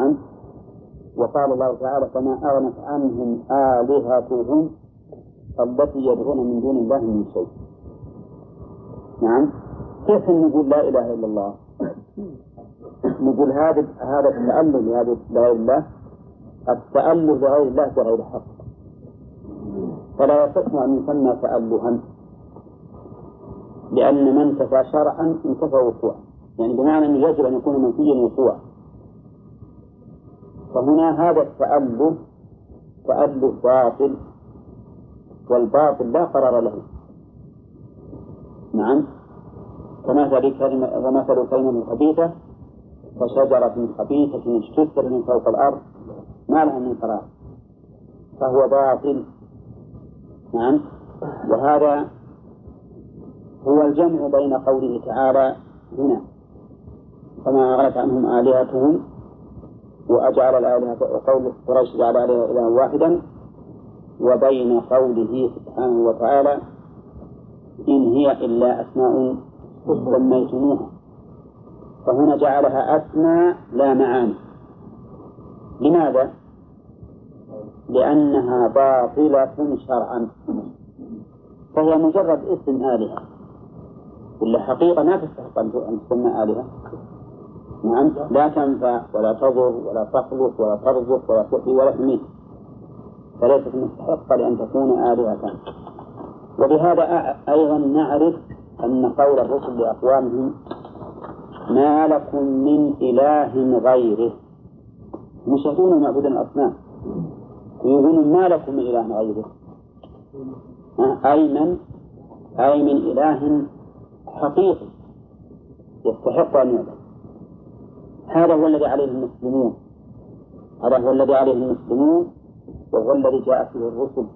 نعم وقال الله تعالى فما أغنت عنهم آلهتهم التي يدعون من دون الله من شيء. نعم. كيف نقول لا إله إلا الله؟ نقول هذا هذا التأله لهذه لغير الله. التأله لغير الله بغير حق فلا يصح أن يسمى تألها. لأن من انتفى شرعا انتفى وقوعا يعني بمعنى أنه يجب أن يكون منفيا وقوعا فهنا هذا التأله تأله باطل والباطل لا قرار له. نعم. كمثل كلمة ومثل كلمة خبيثة كشجرة خبيثة اجتثت من فوق الأرض ما لها من قرار. فهو باطل. نعم. وهذا هو الجمع بين قوله تعالى هنا فما أغنت عنهم آلهتهم؟ وأجعل الآلهة وقول قريش جعل عليها إلها واحدا وبين قوله سبحانه وتعالى إن هي إلا أسماء سميتموها. فهنا جعلها أسماء لا معاني. لماذا؟ لأنها باطلة شرعا. فهي مجرد اسم آلهة. ولا حقيقة ما تستحق أن تسمى آلهة. نعم. لا تنفع ولا تضر ولا تخلق ولا ترزق ولا تحيي ولا تميت. فليست مستحقة لأن تكون آلهة. وبهذا أيضا نعرف أن قول الرسل لأقوامهم ما لكم من إله غيره. مشهدون معبود الأصنام. ويقولون ما لكم من إله غيره. أي من؟ أي من إله حقيقي. يستحق أن يعبد. هذا هو الذي عليه المسلمون. هذا هو الذي عليه المسلمون وهو الذي جاء فيه الرسل.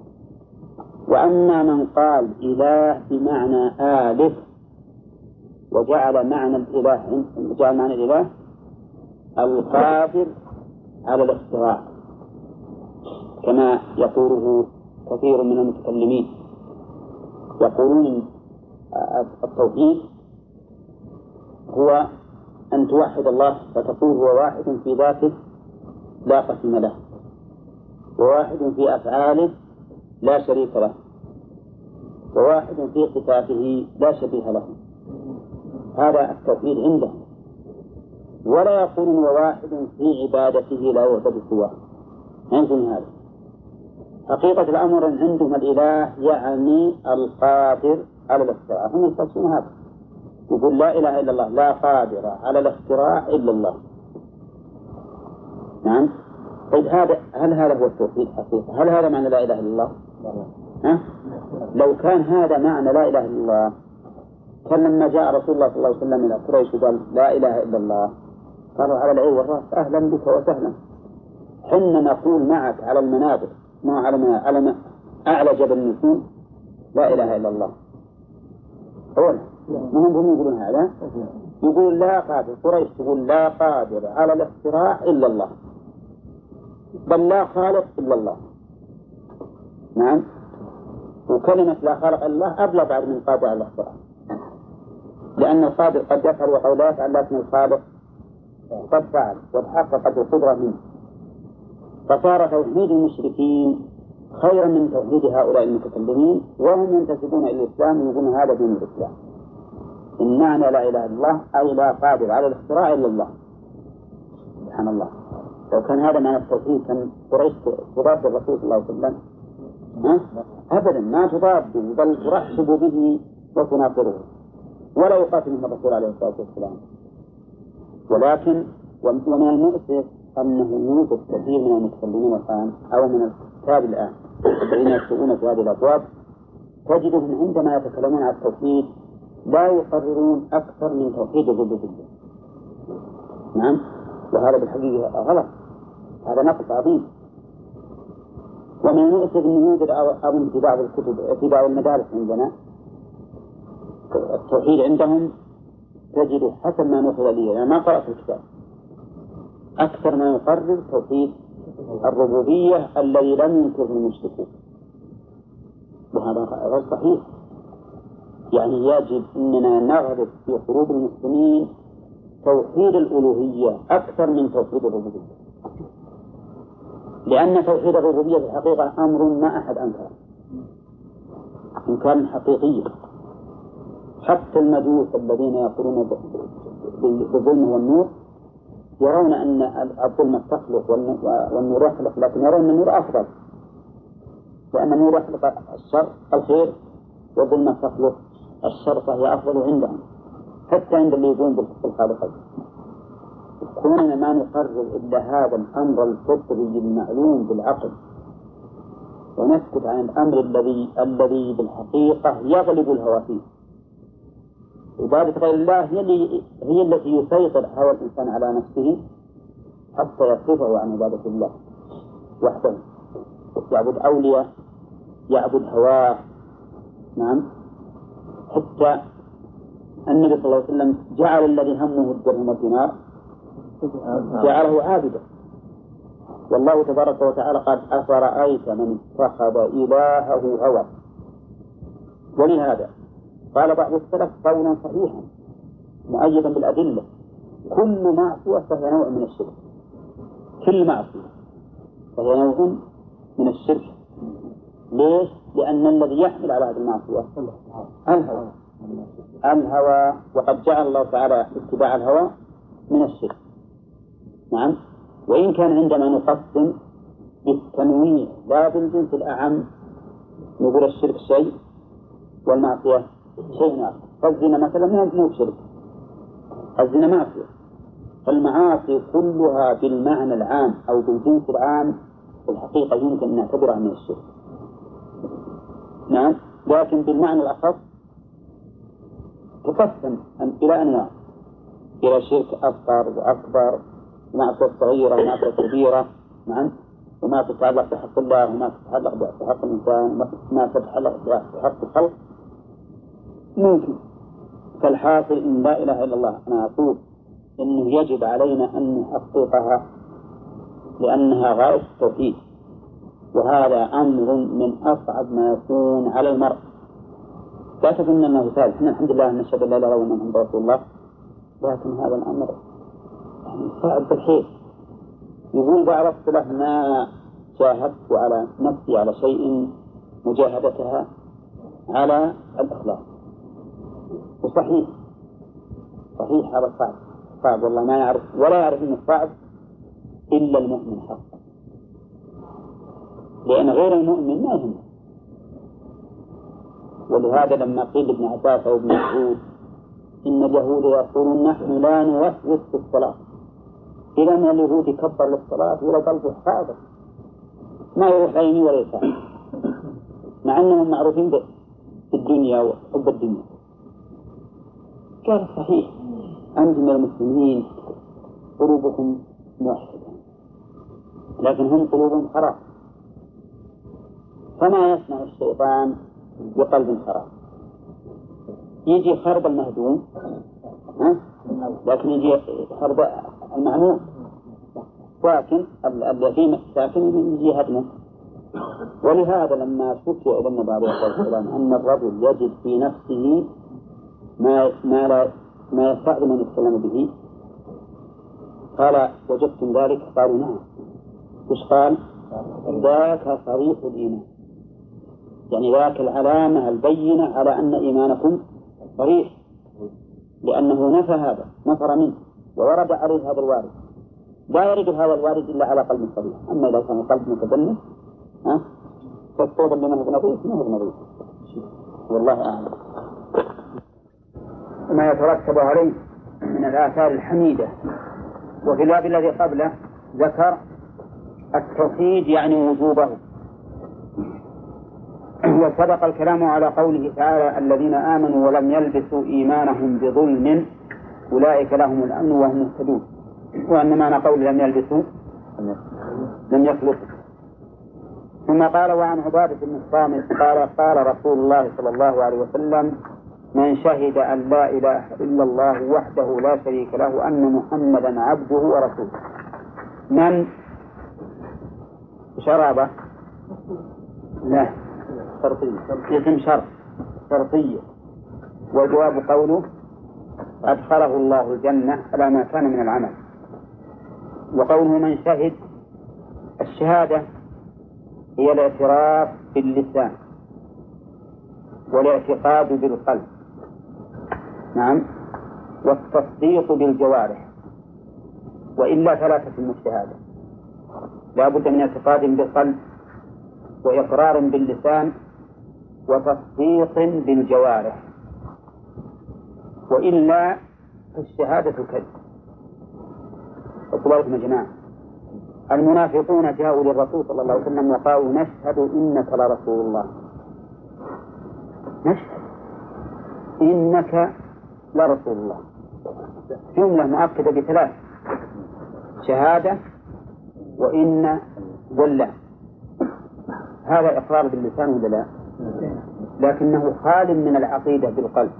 وأما من قال إله بمعنى آلف وجعل معنى الإله جعل معنى الإله القادر على الاختراع كما يقوله كثير من المتكلمين. يقولون التوحيد هو أن توحد الله فتقول هو واحد في ذاته لا قسم له وواحد في أفعاله لا شريك له وواحد في صفاته لا شبيه له. هذا التوحيد عنده. ولا يقولون وواحد في عبادته لا يعبد سواه. عندهم هذا؟ حقيقة الأمر عندهم الإله يعني القادر على الاختراع هم يستشفون هذا. يقول لا إله إلا الله لا قادر على الاختراع إلا الله نعم طيب هذا هل هذا هو التوحيد حقيقة؟ هل هذا معنى لا إله إلا الله؟ ها؟ لو كان هذا معنى لا إله إلا الله كان لما جاء رسول الله صلى الله عليه وسلم إلى قريش وقال لا إله إلا الله قالوا على العين والرأس أهلا بك وسهلا حنا نقول معك على المنابر ما على ما على ما أعلى جبل نكون لا إله إلا الله أولا ما هم يقولون هذا؟ يقول لا قادر. قريش تقول لا قادر على الاختراع إلا الله. بل لا خالق إلا الله. نعم. وكلمة لا خالق إلا الله أبلغ بعد من قادر على الاختراع لأن القادر قد يفعل وقد لا يفعل لكن الخالق قد فعل وتحققت القدرة منه. فصار توحيد المشركين خيرا من توحيد هؤلاء المتكلمين وهم ينتسبون إلى الإسلام ويقولون هذا دين الإسلام. إن معنى لا إله إلا الله أي لا قادر على الاختراع إلا الله. سبحان الله. لو كان هذا معنى التوحيد كان قريش تضاد الرسول صلى الله عليه وسلم؟ أبدا ما تضاد بل ترحب به وتناصره ولا يقاتلهم الرسول عليه الصلاة والسلام. ولكن ومن المؤسف أنه يوجد كثير من المتكلمين الآن أو من الكتاب الآن الذين يكتبون في هذه الأبواب تجدهم عندما يتكلمون عن التوحيد لا يقررون أكثر من توحيد الربوبية نعم؟ وهذا بالحقيقة غلط. هذا نقص عظيم. ومن المؤسف أنه يوجد أظن في بعض الكتب في بعض المدارس عندنا التوحيد عندهم تجد حسب ما نقل لي أنا ما قرأت الكتاب. أكثر ما يقرر توحيد الربوبية الذي لم ينكره المشركون وهذا غير صحيح. يعني يجب أننا نغرب في قلوب المسلمين توحيد الألوهية أكثر من توحيد الربوبية. لأن توحيد الربوبية في الحقيقة أمر ما أحد أنكره. إنكارا حقيقيا. حتى المجوس الذين يقولون بالظلم والنور يرون أن الظلم تخلق والنور يخلق لكن يرون أن النور أفضل. لأن النور يخلق الشر الخير والظلمة تخلق الشر فهي أفضل عندهم. حتى عند اللي يقولون بالخالقين كوننا ما نقرر إلا هذا الأمر الفطري المعلوم بالعقل ونسكت عن الأمر الذي الذي بالحقيقة يغلب الهوى فيه عبادة غير الله هي اللي هي التي يسيطر هوى الإنسان على نفسه حتى يصرفه عن عبادة الله وحده. يعبد أولياء يعبد هواه. نعم. حتى النبي صلى الله عليه وسلم جعل الذي همه الدرهم والدينار جعله عابدا والله تبارك وتعالى قال أفرأيت من اتخذ إلهه هوى؟ ولهذا قال بعض السلف قولا صحيحا مؤيدا بالأدلة كل معصية فهي نوع من الشرك. كل معصية فهي نوع من الشرك. ليش؟ لأن الذي يحمل على هذه المعصية الهوى الهوى وقد جعل الله تعالى اتباع الهوى من الشرك. نعم. وإن كان عندما نقسم بالتنويع لا بالجنس الأعم نقول الشرك شيء والمعصية شيء آخر. فالزنا مثلا مو بشرك. الزنا معصية. فالمعاصي كلها بالمعنى العام أو بالجنس العام في الحقيقة يمكن أن نعتبرها من الشرك. نعم. لكن بالمعنى الأخص تقسم إلى أنواع إلى شرك أصغر وأكبر ومعصية صغيرة ومعصية كبيرة. نعم. وما تتعلق بحق الله وما تتعلق بحق الإنسان وما تتعلق بحق الخلق. ممكن. فالحاصل إن لا إله إلا الله. أنا أقول إنه يجب علينا أن نحققها لأنها غاية التوحيد. وهذا أمر من أصعب ما يكون على المرء. لا تظن أنه سهل إحنا الحمد لله نشهد أن لا إله إلا الله محمد رسول الله. لكن هذا الأمر يعني صعب بالحيل يقول بعض السلف ما جاهدت على نفسي على شيء مجاهدتها على الإخلاص. وصحيح. صحيح هذا صعب صعب والله ما يعرف ولا يعرف إنه صعب إلا المؤمن حقا. لأن غير المؤمن ما يهمه ولهذا لما قيل لابن عباس أو ابن مسعود إن اليهود يقولون نحن لا نوسوس في الصلاة. إذا ما اليهود يكبر للصلاة ولا قلبه حاضر ما يروح يمين ولا يسار مع إنهم معروفين بالدنيا وحب الدنيا قال صحيح. أنتم المسلمين قلوبكم موحدة. لكن هم قلوبهم خراب. فما يصنع الشيطان بقلب خراب. يجي خرب المهدوم؟ لكن يجي خرب المعمول ساكن الذي ساكن يجي هدمه ولهذا لما شكي عليه الصلاة والسلام أن الرجل يجد في نفسه ما ما لا ما يستعظم أن يتكلم به قال وجدتم ذلك؟ قالوا نعم. وش قال؟ ذاك صريح الإيمان يعني ذاك العلامة البينة على أن إيمانكم صريح لأنه نفى هذا نفر منه وورد عليه هذا الوارد. لا يرد هذا الوارد إلا على قلب صريح أما إذا كان قلب متدنس ها؟ فالصوت اللي ما هو نظيف ما هو نظيف؟ والله أعلم. ما يترتب عليه من الآثار الحميدة وفي الباب الذي قبله ذكر التوحيد يعني وجوبه. وسبق الكلام على قوله تعالى الذين آمنوا ولم يلبسوا إيمانهم بظلم أولئك لهم الأمن وهم مهتدون. وأن معنى قول لم يلبسوا لم يخلصوا. ثم قال وعن عبادة بن الصامت قال قال رسول الله صلى الله عليه وسلم من شهد أن لا إله إلا الله وحده لا شريك له أن محمدا عبده ورسوله. من؟ شرابة؟ لا. شرطية. اسم شرط؟ شرطية. والجواب قوله أدخله الله الجنة على ما كان من العمل. وقوله من شهد الشهادة هي الاعتراف باللسان والاعتقاد بالقلب. نعم. والتصديق بالجوارح. وإلا فلا تتم الشهادة لا بد من اعتقاد بالقلب وإقرار باللسان وتصديق بالجوارح. وإلا فالشهادة كذب اطلعوا يا جماعة المنافقون جاءوا للرسول صلى الله عليه وسلم وقالوا نشهد إنك لرسول الله. نشهد إنك لرسول الله. جملة مؤكدة بثلاث شهادة وإن ولا هذا إقرار باللسان ولا لا؟ لكنه خال من العقيدة بالقلب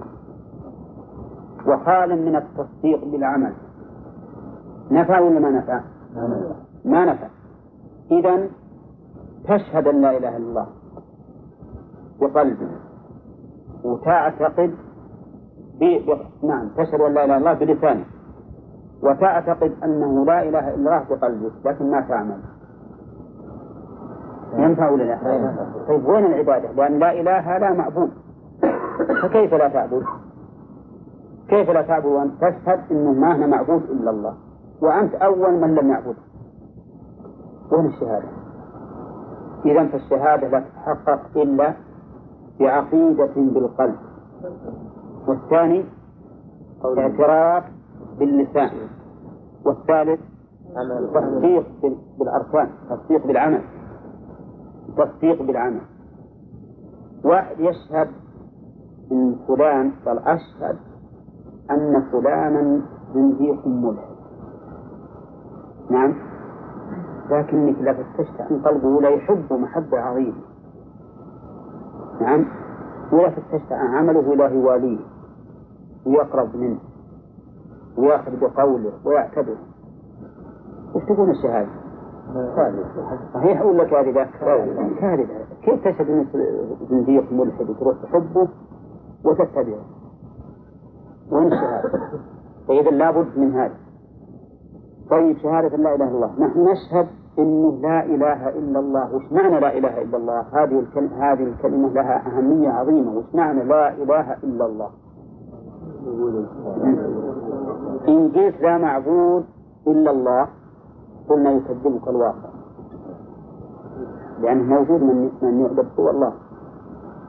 وخال من التصديق بالعمل نفع ولا ما نفع؟ ما نفع إذا تشهد أن لا إله إلا الله بقلبك وتعتقد. ب... نعم تشهد أن لا إله إلا الله بلسانك وتعتقد أنه لا إله إلا الله بقلبك لكن ما تعمل ينفع ولا لا؟ طيب وين العبادة؟ لأن لا إله لا معبود. فكيف لا تعبد؟ كيف لا تعبد وأنت تشهد أنه ما هنا معبود إلا الله؟ وأنت أول من لم يعبد. وين الشهادة؟ إذا فالشهادة لا تتحقق إلا بعقيدة بالقلب. والثاني اعتراف باللسان. والثالث تصديق بالأركان تصديق بالعمل. تصديق بالعمل. واحد يشهد من فلان قال أشهد أن فلانا زنديق ملحد. نعم. لكنك لا تستشفى أن قلبه لا يحب محبة عظيمة نعم. ولا تستشفى أن عمله لا يواليه. ويقرب منه. ويأخذ بقوله ويعتبر وش تقول الشهادة؟ صحيح ولا كاذبة؟ كاذبة كيف تشهد أن زنديق ملحد وتروح تحبه وتتبعه؟ وين الشهادة؟ فإذا لابد من هذا. طيب شهادة لا إله إلا الله. نحن نشهد أنه لا إله إلا الله. وش معنى لا إله إلا الله؟ هذه الكلمة هذه الكلمة لها أهمية عظيمة. وش معنى لا إله إلا الله؟ إن قلت لا معبود إلا الله. قلنا يكذبك الواقع. لأنه موجود من من يعبد هو الله.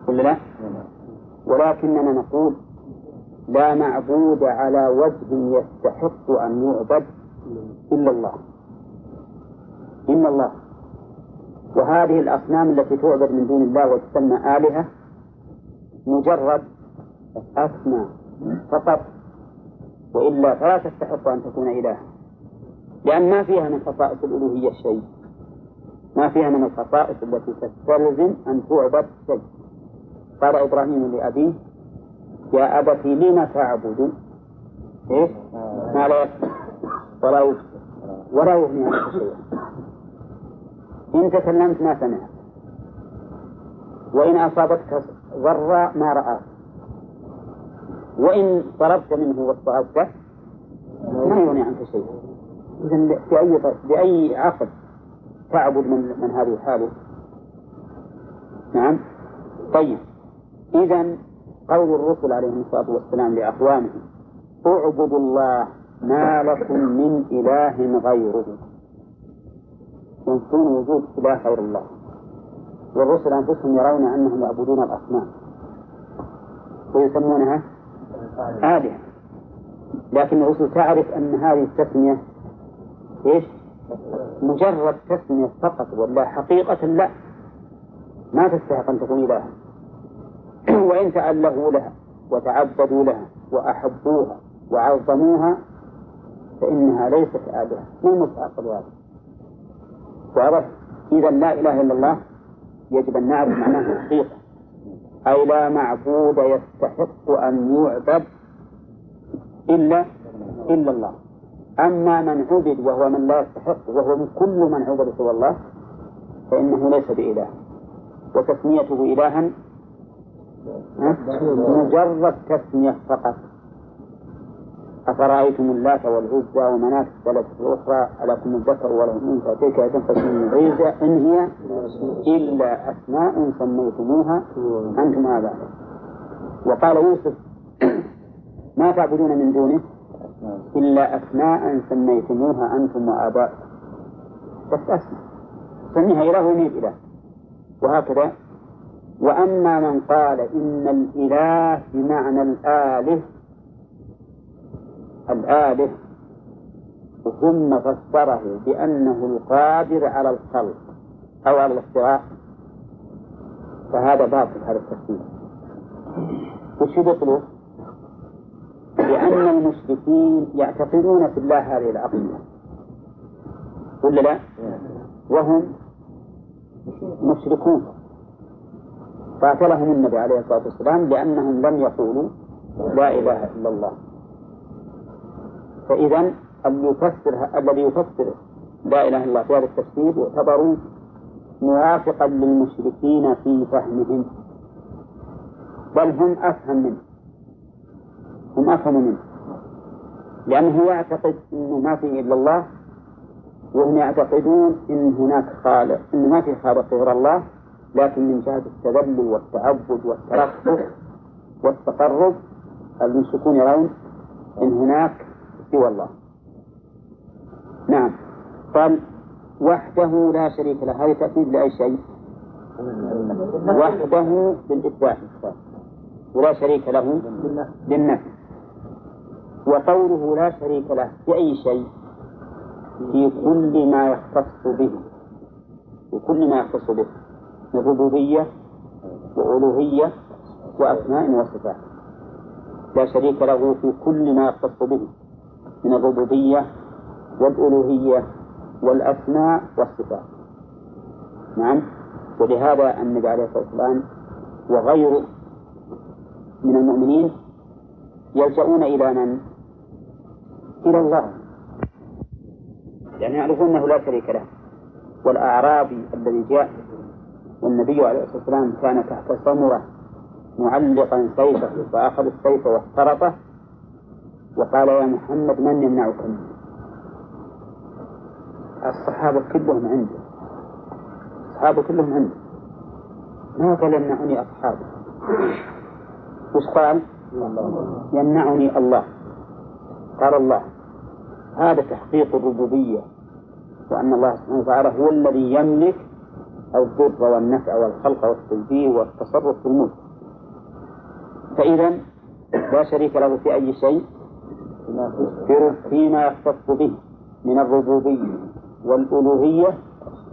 ولا لا؟ ولكننا نقول لا معبود على وجه يستحق أن يعبد إلا الله. إلا الله. وهذه الأصنام التي تعبد من دون الله وتسمى آلهة مجرد أسماء فقط. وإلا فلا تستحق أن تكون إلها لأن ما فيها من خصائص الألوهية شيء. ما فيها من الخصائص التي تستلزم أن تعبد شيء. قال إبراهيم لأبيه يا أبت لم تعبد؟ إيش؟ ما لا ولا ولا يغني عنك شيئا إن تكلمت ما سمعت. وإن أصابتك ضرا ما رآك. وإن طلبت منه واستغفته ما يغني عنك شيئا إذا بأي بأي عقل تعبد من من هذه حاله نعم. طيب. إذا قول الرسل عليهم الصلاة والسلام لأقوامهم اعبدوا الله ما لكم من إله غيره. ينفون وجود إله غير الله. والرسل أنفسهم يرون أنهم يعبدون الأصنام. ويسمونها آلهة. لكن الرسل تعرف أن هذه التسمية إيش؟ مجرد تسمية فقط ولا حقيقة لا. ما تستحق أن تكون إلها وإن تألهوا لها وتعبدوا لها وأحبوها وعظموها فإنها ليست آلهة. من مستحق الواجب واضح؟ إذا لا إله إلا الله يجب أن نعرف معناه حقيقة أي لا معبود يستحق أن يعبد إلا إلا الله. أما من عبد وهو من لا يستحق وهو من كل من عبد سوى الله فإنه ليس بإله. وتسميته إلها مجرد تسمية فقط. أفرأيتم اللات والعزى ومناة الثلاثة الأخرى ألكم الذكر وله الأنثى تلك تنفس من العزى إن هي إلا أسماء سميتموها أنتم آباء وقال يوسف ما تعبدون من دونه؟ إلا أسماء سميتموها أنتم وآباؤكم بس أسماء. سميها إله وميت إله. وهكذا. وأما من قال إن الإله بمعنى الآله الآله ثم فسره بأنه القادر على الخلق أو على الاختراع فهذا باطل هذا التفسير. وش يبطلوا؟ لأن المشركين يعتقدون في الله هذه العقيدة. ولا لا؟ وهم مشركون. قاتلهم النبي عليه الصلاة والسلام لأنهم لم يقولوا لا إله إلا الله. فإذا الذي يفسر الذي يفسر لا إله إلا الله في هذا التفسير يعتبر موافقا للمشركين في فهمهم. بل هم أفهم منه. هم أفهم منه. لأنه يعتقد أنه ما في إلا الله وهم يعتقدون أن هناك خالق أن ما في خالق غير الله لكن من جهة التذلل والتعبد والترفق والتقرب المشركون يرون أن هناك سوى الله. نعم. قال وحده لا شريك له. هذه تأكيد لأي شيء؟ وحده للإثبات ولا شريك له للنفي وقوله لا شريك له. في أي شيء؟ في كل ما يختص به. في كل ما يختص به. من ربوبية وألوهية وأسماء وصفات. لا شريك له في كل ما يختص به. من الربوبية والألوهية والأسماء والصفات. نعم؟ ولهذا النبي عليه الصلاة والسلام وغيره من المؤمنين يلجؤون إلى من؟ إلى الله. يعني يعرفون أنه لا شريك له. والأعرابي الذي جاء والنبي عليه الصلاة والسلام كان تحت سمرة معلقا سيفه فأخذ السيف واخترطه وقال يا محمد من يمنعك منه الصحابة كلهم عنده. الصحابة كلهم عنده. ما قال يمنعني أصحابي. وش قال؟ يمنعني الله. قال الله. هذا تحقيق الربوبية وأن الله سبحانه وتعالى هو الذي يملك الضر والنفع والخلق والتدبير والتصرف في الملك. فإذا لا شريك له في أي شيء فيما يختص به من الربوبية والألوهية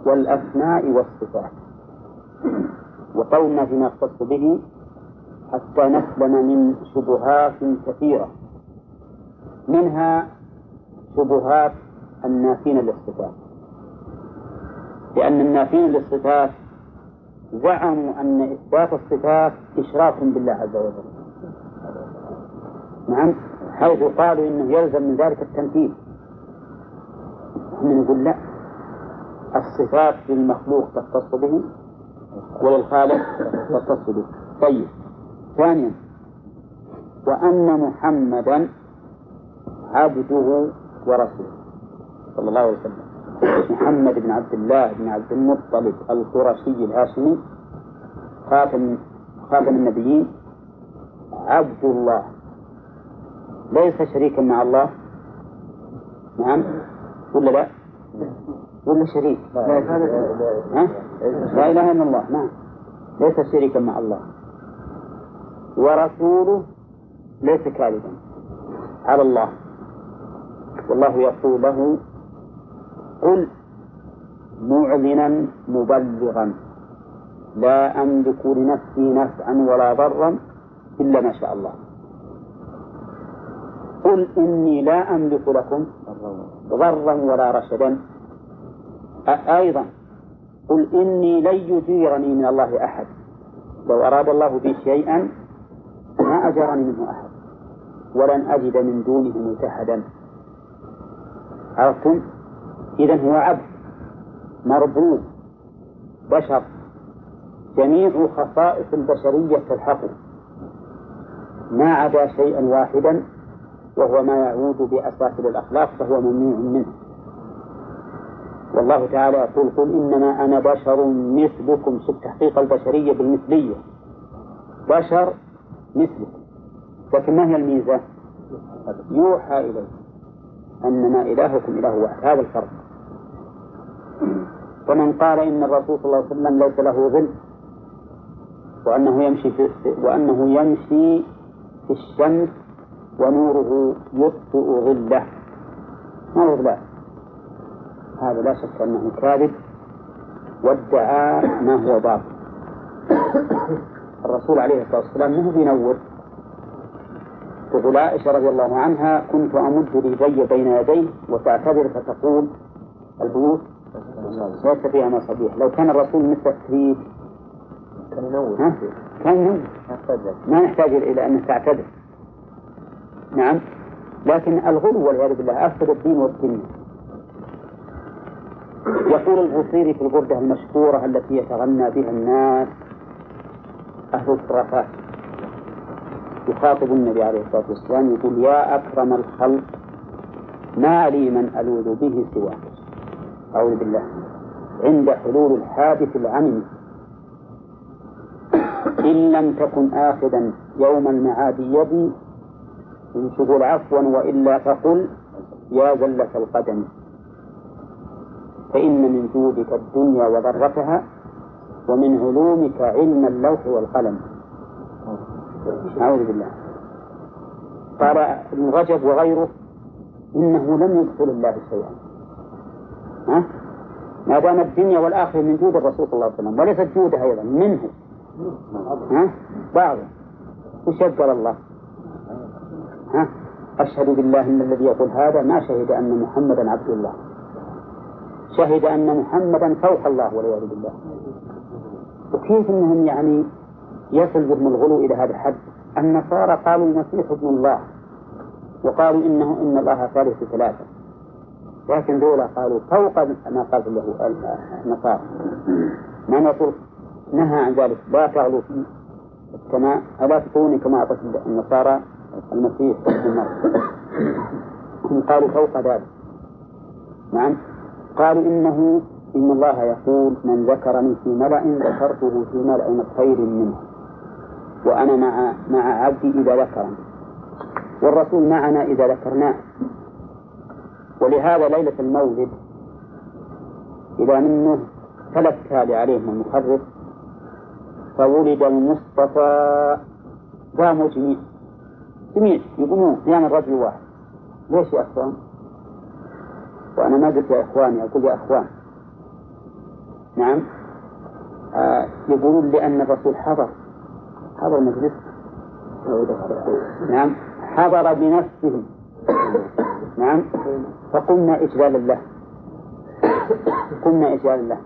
والأسماء والصفات. وقولنا فيما يختص به حتى نسلم من شبهات كثيرة منها شبهات النافين للصفات. لأن النافين للصفات زعموا أن إثبات الصفات إشراك بالله عز وجل. نعم؟ حيث قالوا إنه يلزم من ذلك التمثيل نحن نقول لا الصفات للمخلوق تختص به وللخالق تختص به طيب ثانيا وأن محمدا عبده ورسوله. صلى الله عليه وسلم. محمد بن عبد الله بن عبد المطلب القرشي الهاشمي خاتم خاتم النبيين عبد الله. ليس شريكا مع الله. نعم. ولا لا؟ ولا شريك؟ لا, ها؟ لا إله إلا الله. نعم. ليس شريكا مع الله. ورسوله ليس كاذبا على الله. والله يقول له قل معلنا مبلغا. لا أملك لنفسي نفعا ولا ضرا إلا ما شاء الله. قل إني لا أملك لكم ضرا ولا رشدا. أيضا قل إني لن يجيرني من الله أحد. لو أراد الله بي شيئا ما أجرني منه أحد. ولن أجد من دونه ملتحدا. عرفتم؟ إذا هو عبد مربوط بشر جميع خصائص البشرية تلحقه ما عدا شيئا واحدا وهو ما يعود بأساطير الأخلاق فهو ممنوع منه. والله تعالى يقول قل إنما أنا بشر مثلكم. شوف تحقيق البشرية بالمثلية. بشر مثلكم. لكن ما هي الميزة؟ يوحى إليه أنما إلهكم إله واحد هذا الفرق. ومن قال إن الرسول صلى الله عليه وسلم ليس له ظل وأنه يمشي في وأنه يمشي في الشمس ونوره يطفئ ظله. ما هو لا هذا لا شك أنه كاذب وادعى ما هو باطل. الرسول عليه الصلاة والسلام ما هو بينور تقول عائشة رضي الله عنها كنت أمد رجلي بين يديه وتعتذر فتقول البيوت ليس فيها مصابيح لو كان الرسول مثل التكريم كان ينور. كان ينور. ما نحتاج إلى أن تعتذر. نعم. لكن الغلو والعياذ بالله أفسد الدين والدنيا يقول البوصيري في البردة المشهورة التي يتغنى بها الناس أهل الخرافات يخاطب النبي عليه الصلاة والسلام يقول يا أكرم الخلق ما لي من ألوذ به سواك. أعوذ بالله. عند حلول الحادث العمم إن لم تكن آخذا يوم المعاد يدي تقول عفوا وإلا فقل يا زلة القدم فإن من جودك الدنيا وضرتها ومن علومك علم اللوح والقلم. أعوذ بالله. قال ابن رجب وغيره إنه لم يدخل الله شيئا. ها؟ ما دام الدنيا والآخرة من جود الرسول صلى الله عليه وسلم وليست جودة أيضا منه. ها؟ بعض وش الله؟ ها؟ أشهد بالله أن الذي يقول هذا ما شهد أن محمدا عبد الله. شهد أن محمدا فوق الله والعياذ بالله. وكيف أنهم يعني يصل بهم الغلو إلى هذا الحد. النصارى قالوا المسيح ابن الله وقالوا إنه إن الله ثالث ثلاثة. لكن ذولا قالوا فوق ما قال له النصارى. ما نقول؟ نهى عن ذلك. لا تغلو في السماء ألا تكوني كما أعطت النصارى المسيح ابن مريم هم قالوا فوق ذلك. نعم. قالوا إنه إن الله يقول من ذكرني في ملأ ذكرته في ملأ خير منه. وأنا مع مع عبدي إذا ذكرني والرسول معنا إذا ذكرناه. ولهذا ليلة المولد إذا منه ثلاث تالي عليهم المحرف فولد المصطفى قاموا جميع جميع يقومون قيام الرجل واحد. ليش يا أخوان؟ وأنا ما قلت يا إخواني أقول يا أخوان. نعم. آه يقولون لأن الرسول حضر. حضر مجلس. نعم. حضر بنفسه. نعم. فقمنا إجلالا له قمنا إجلالا له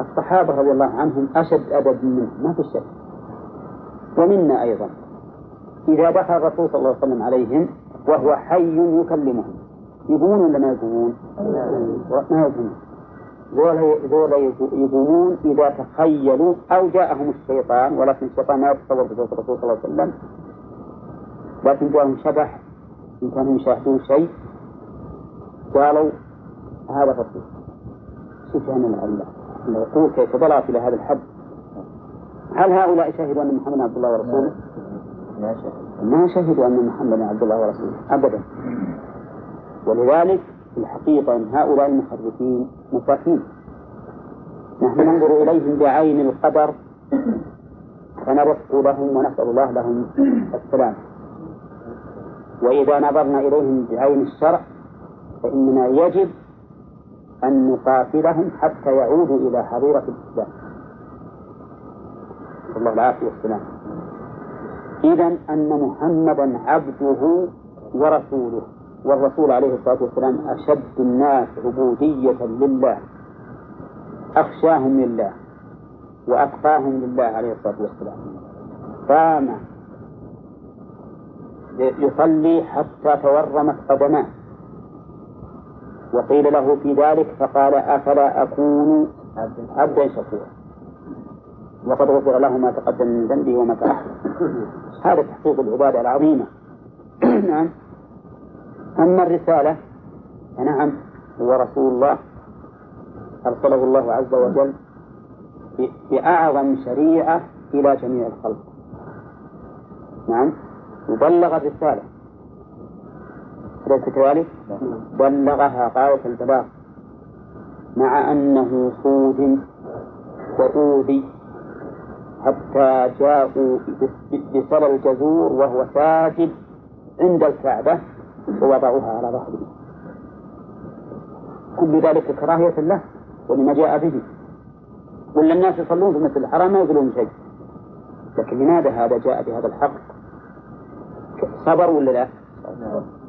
الصحابة رضي الله عنهم أشد أدب منه. ما في شك. ومنا أيضا. إذا دخل الرسول صلى الله عليه وسلم عليهم وهو حي يكلمهم. يقومون ولا ما يقومون؟ ما يقومون. ذولا يقومون إذا تخيلوا أو جاءهم الشيطان ولكن الشيطان ما يتصور بصوت الرسول صلى الله عليه وسلم. لكن جاءهم شبح إن كانوا يشاهدون شيء قالوا هذا الرسول شوف أن العقول كيف ضلعت إلى هذا الحد؟ هل هؤلاء شهدوا أن محمدا عبد الله ورسوله؟ ما شهدوا أن محمدا عبد الله ورسوله. أبدا. ولذلك في الحقيقة أن هؤلاء المحرفين مفاهيم نحن ننظر إليهم بعين القدر فنرق لهم ونسأل الله لهم السلام. وإذا نظرنا إليهم بعين الشرع فإننا يجب أن نقاتلهم حتى يعودوا إلى حظيرة الإسلام. نسأل الله العافية والسلام. إذا أن محمدا عبده ورسوله. والرسول عليه الصلاة والسلام أشد الناس عبودية لله أخشاهم لله وأتقاهم لله عليه الصلاة والسلام. قام يصلي حتى تورمت قدماه وقيل له في ذلك فقال أفلا أكون عبدا شكورا؟ وقد غفر له ما تقدم من ذنبه وما تأخر. هذا تحقيق العبادة العظيمة. نعم. أما الرسالة فنعم هو رسول الله أرسله الله عز وجل بأعظم شريعة إلى جميع الخلق. نعم وبلغ الرسالة. أليس كذلك؟ بلغها غاية البلاغ مع أنه صود وأوذي حتى جاءوا بسل الجزور وهو ساجد عند الكعبة. ووضعوها على ظهره. كل ذلك كراهية له ولما جاء به. ولا الناس يصلون في مثل الحرام ما يقولون شيء. لكن لماذا هذا جاء بهذا الحق؟ صبر ولا لا؟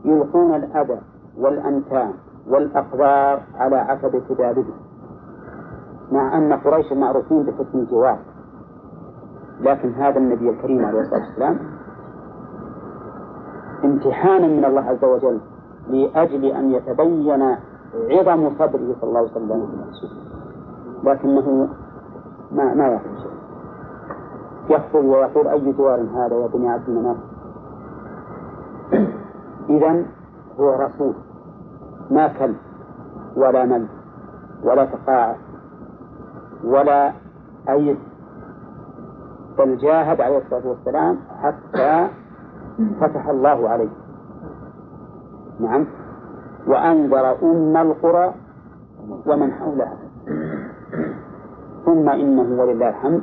يلقون الأذى والأنتان والأقدار على عتبة كتابه مع أن قريش معروفين بحسن الجوار لكن هذا النبي الكريم عليه الصلاة والسلام امتحانا من الله عز وجل لأجل أن يتبين عظم صبره صلى الله عليه وسلم. لكنه ما ما يفعل شيء. يخطب ويقول أي جوار هذا يا بني عبد المناف. إذا هو رسول. ما كل ولا مل ولا تقاعد ولا أيد. بل جاهد عليه الصلاة والسلام حتى فتح الله عليه. نعم. وأنذر أم القرى ومن حولها. ثم إنه ولله الحمد.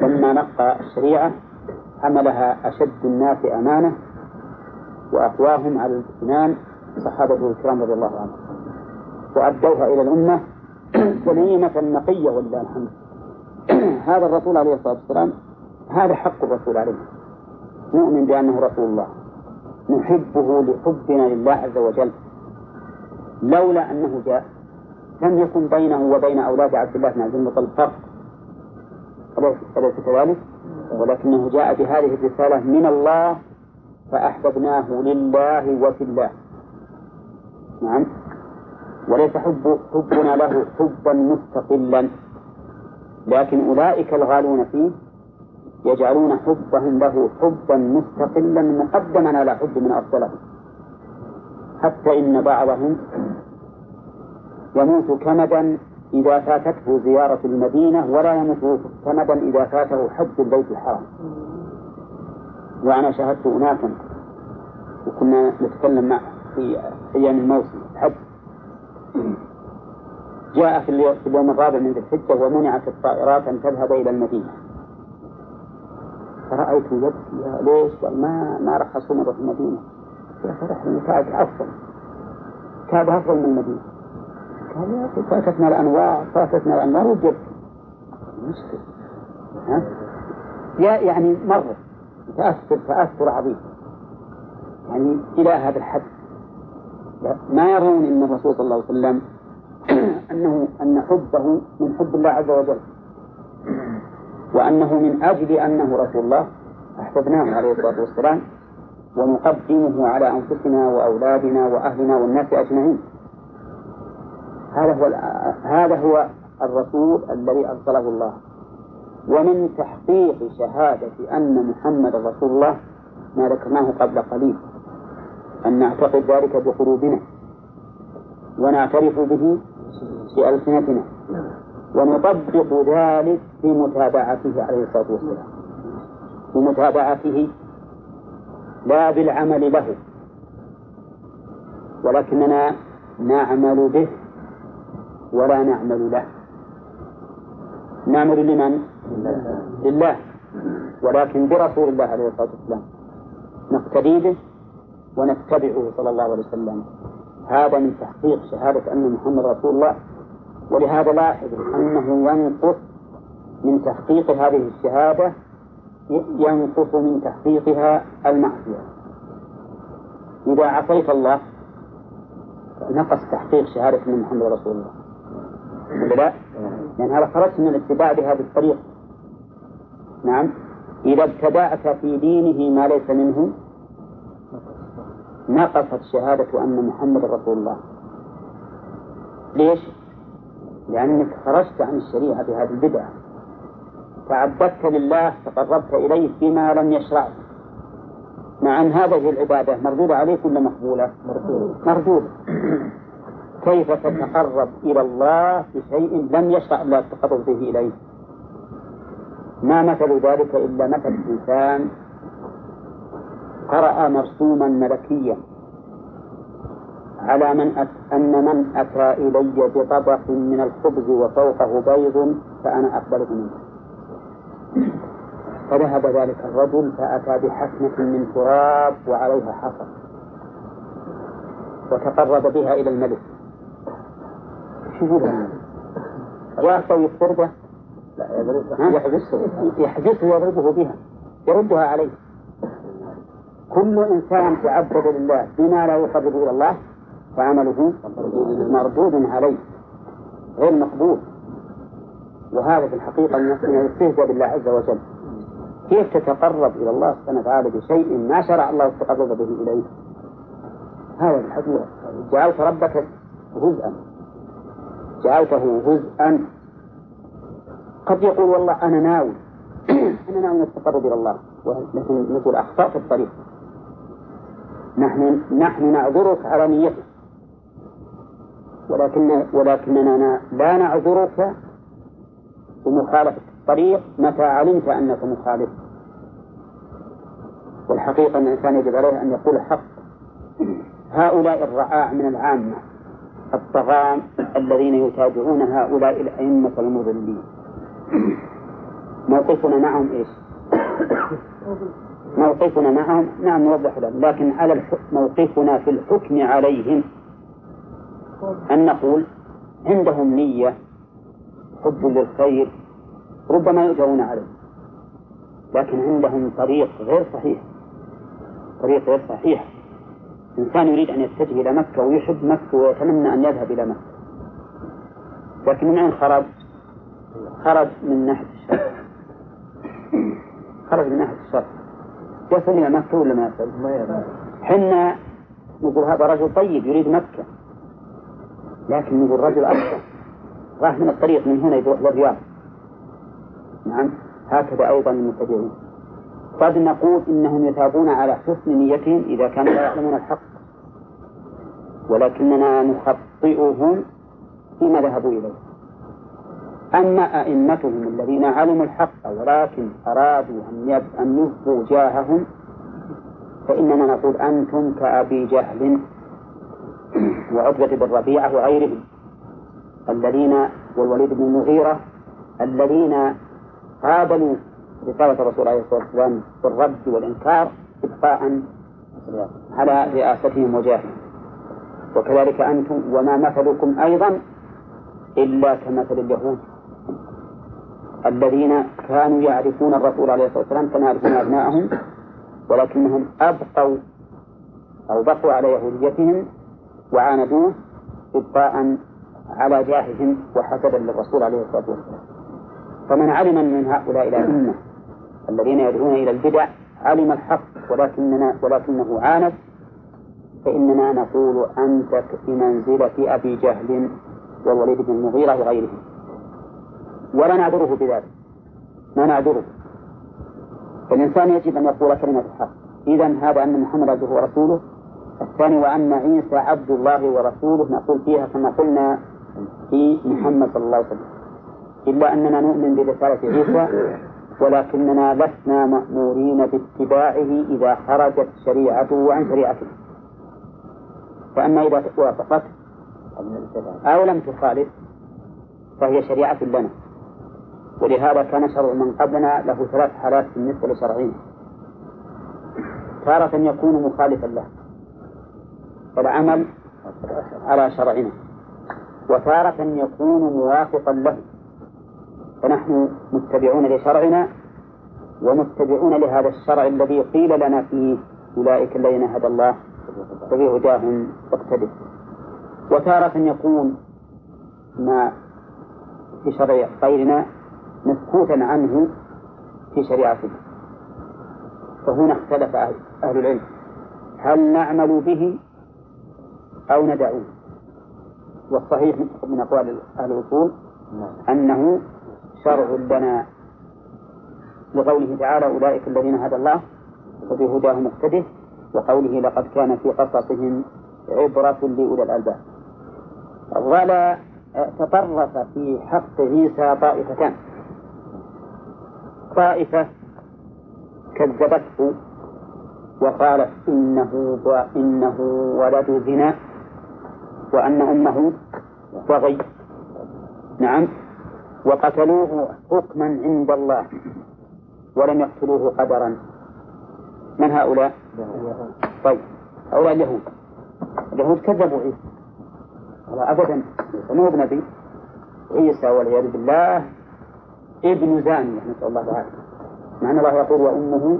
لما نقى الشريعة. حملها أشد الناس أمانة. وأقواهم على الإيمان. صحابته الكرام رضي الله عنهم. وأدوها إلى الأمة. سليمة نقية ولله الحمد. هذا الرسول عليه الصلاة والسلام. هذا حق الرسول عليه. نؤمن بأنه رسول الله. نحبه لحبنا لله عز وجل. لولا أنه جاء لم يكن بينه وبين أولاد عبد الله بن عبد المطلب فرق. أليس كذلك؟ ولكنه جاء بهذه الرسالة من الله فأحببناه لله وفي الله. نعم. وليس حب حبنا له حبا مستقلا. لكن أولئك الغالون فيه يجعلون حبهم له حبا مستقلا مقدما على حب من أفضله حتى إن بعضهم يموت كمدا إذا فاتته زيارة المدينة ولا يموت كمدا إذا فاته حج البيت الحرام. وأنا شاهدت أناسا وكنا نتكلم مع في أيام الموسم الحج. جاء في اليوم الرابع من ذي الحجة ومنعت الطائرات أن تذهب إلى المدينة. فرأيت يبكي ليش؟ قال ما ما رخصوا مرة في المدينة. يا فرح كعب أفضل. كعب أفضل من المدينة. قال يا أخي فاتتنا الأنوار فاتتنا الأنوار. وجبت مشكلة ها؟ يعني مرة. تأثر تأثر عظيم. يعني إلى هذا الحد. ما يرون أن الرسول صلى الله عليه وسلم أنه أن حبه من حب الله عز وجل. وأنه من أجل أنه رسول الله أحببناه عليه الصلاة والسلام ونقدمه على أنفسنا وأولادنا وأهلنا والناس أجمعين. هذا هو هذا هو الرسول الذي أرسله الله. ومن تحقيق شهادة أن محمد رسول الله ما ذكرناه قبل قليل أن نعتقد ذلك بقلوبنا ونعترف به بألسنتنا ونطبق ذلك في متابعته عليه الصلاة والسلام. في متابعته لا بالعمل له ولكننا نعمل به ولا نعمل له. نعمل لمن؟ لله. ولكن برسول الله عليه الصلاة والسلام نقتدي به ونتبعه صلى الله عليه وسلم. هذا من تحقيق شهادة أن محمد رسول الله ولهذا لاحظ أنه ينقص من تحقيق هذه الشهادة ينقص من تحقيقها المعصية. إذا عصيت الله نقص تحقيق شهادة أن محمد رسول الله. ولا لا؟ يعني هذا خرجت من الاتباع بهذه الطريقة نعم. إذا ابتدعت في دينه ما ليس منه نقصت شهادة أن محمد رسول الله. ليش؟ لأنك خرجت عن الشريعة بهذه البدعة. تعبدت لله تقربت إليه بما لم يشرعه مع أن هذه العبادة. مردودة عليك ولا مقبولة؟ مردودة. كيف تتقرب إلى الله بشيء لم يشرع الله التقرب به إليه؟ ما مثل ذلك إلا مثل إنسان قرأ مرسوما ملكيا على من أت... أن من أتى إلي بطبق من الخبز وفوقه بيض فأنا أقبله منه. فذهب ذلك الرجل فأتى بحسنة من تراب وعليها حصى وتقرب بها إلى الملك. شوفوا ويعطي التربة يحبسه. يحبسه ويضربه بها. يردها عليه. كل إنسان تعبد لله بما لا يقرب إلى الله فعمله مردود عليه غير مقبول. وهذا في الحقيقة من الاستهزاء بالله عز وجل. كيف تتقرب إلى الله سبحانه وتعالى بشيء ما شرع الله التقرب به إليه؟ هذا الحقيقة جعلت ربك جزءا. جعلته جزءا. قد يقول والله أنا ناوي. أنا ناوي التقرب إلى الله. لكن نقول أخطأت في الطريق. نحن نحن نعذرك على نيتك. ولكن ولكننا لا نعذرك بمخالفة الطريق متى علمت أنك مخالف. والحقيقة أن الإنسان يجب عليه أن يقول الحق. هؤلاء الرعاع من العامة الطغاة الذين يتابعون هؤلاء الأئمة المضلين. موقفنا معهم إيش؟ موقفنا معهم نعم نوضح لهم لكن على موقفنا في الحكم عليهم. أن نقول عندهم نية؟ حب للخير ربما يؤجرون عليه. لكن عندهم طريق غير صحيح. طريق غير صحيح. إنسان يريد أن يتجه إلى مكة ويحب مكة ويتمنى أن يذهب إلى مكة. لكن من أين خرج؟ خرج من ناحية الشرق خرج من ناحية الشرق يصل إلى مكة ولا ما يصل؟ حنا نقول هذا رجل طيب يريد مكة. لكن نقول رجل أكثر راح من الطريق من هنا يروح للرياض نعم. هكذا أيضا المتبعين قد نقول إنهم يثابون على حسن نيتهم إذا كانوا لا يعلمون الحق. ولكننا نخطئهم فيما ذهبوا إليه. أما أئمتهم الذين علموا الحق ولكن أرادوا أن أن يبقوا جاههم فإننا نقول أنتم كأبي جهل وعتبة بن ربيعة وغيرهم. الذين والوليد بن المغيرة الذين قابلوا رسالة الرسول عليه الصلاة والسلام بالرد والإنكار إبقاء على رئاستهم وجاههم. وكذلك أنتم وما مثلكم أيضا إلا كمثل اليهود الذين كانوا يعرفون الرسول عليه الصلاة والسلام كما يعرفون أبنائهم ولكنهم أبقوا أو بقوا على يهوديتهم وعاندوه إبقاء على جاههم وحسدا للرسول عليه الصلاة والسلام. فمن علم من هؤلاء الأئمة الذين يدعون إلى البدع علم الحق ولكننا ولكنه عاند فإننا نقول أنت بمنزلة أبي جهل والوليد بن المغيرة وغيرهم. ولا نعذره بذلك. ما نعذره. فالإنسان يجب أن يقول كلمة الحق. إذا هذا أن محمد عبده ورسوله الثاني وأن عيسى عبد الله ورسوله نقول فيها كما قلنا في محمد صلى الله عليه وسلم. إلا أننا نؤمن برسالة عيسى ولكننا لسنا مأمورين باتباعه إذا خرجت شريعته عن شريعته. فأما إذا وافقت أو لم تخالف فهي شريعة لنا. ولهذا كان شرع من قبلنا له ثلاث حالات بالنسبة لشرعين تارة يكون مخالفا له فالعمل على شرعنا. وتارة يكون موافقا له. فنحن متبعون لشرعنا ومتبعون لهذا الشرع الذي قيل لنا فيه أولئك الذين هدى الله فبهداهم اقتدر وتارة يكون ما في شرع غيرنا مسكوتا عنه في شريعته. فهنا اختلف أهل العلم. هل نعمل به أو ندعوه؟ والصحيح من أقوال أهل الأصول أنه شرع لنا لقوله تعالى أولئك الذين هدى الله وبهداه مقتده وقوله لقد كان في قصصهم عبرة لأولي الألباب ولا تطرف في حق عيسى طائفتان طائفة كذبته وقالت إنه إنه ولد زنا وأن أمه بغي نعم. وقتلوه حكما عند الله. ولم يقتلوه قدرا. من هؤلاء؟ طيب. هؤلاء اليهود. اليهود كذبوا عيسى. أبدا. مو بنبي؟ عيسى والعياذ بالله. ابن زانية نسأل الله العافية مع أن الله يقول وأمه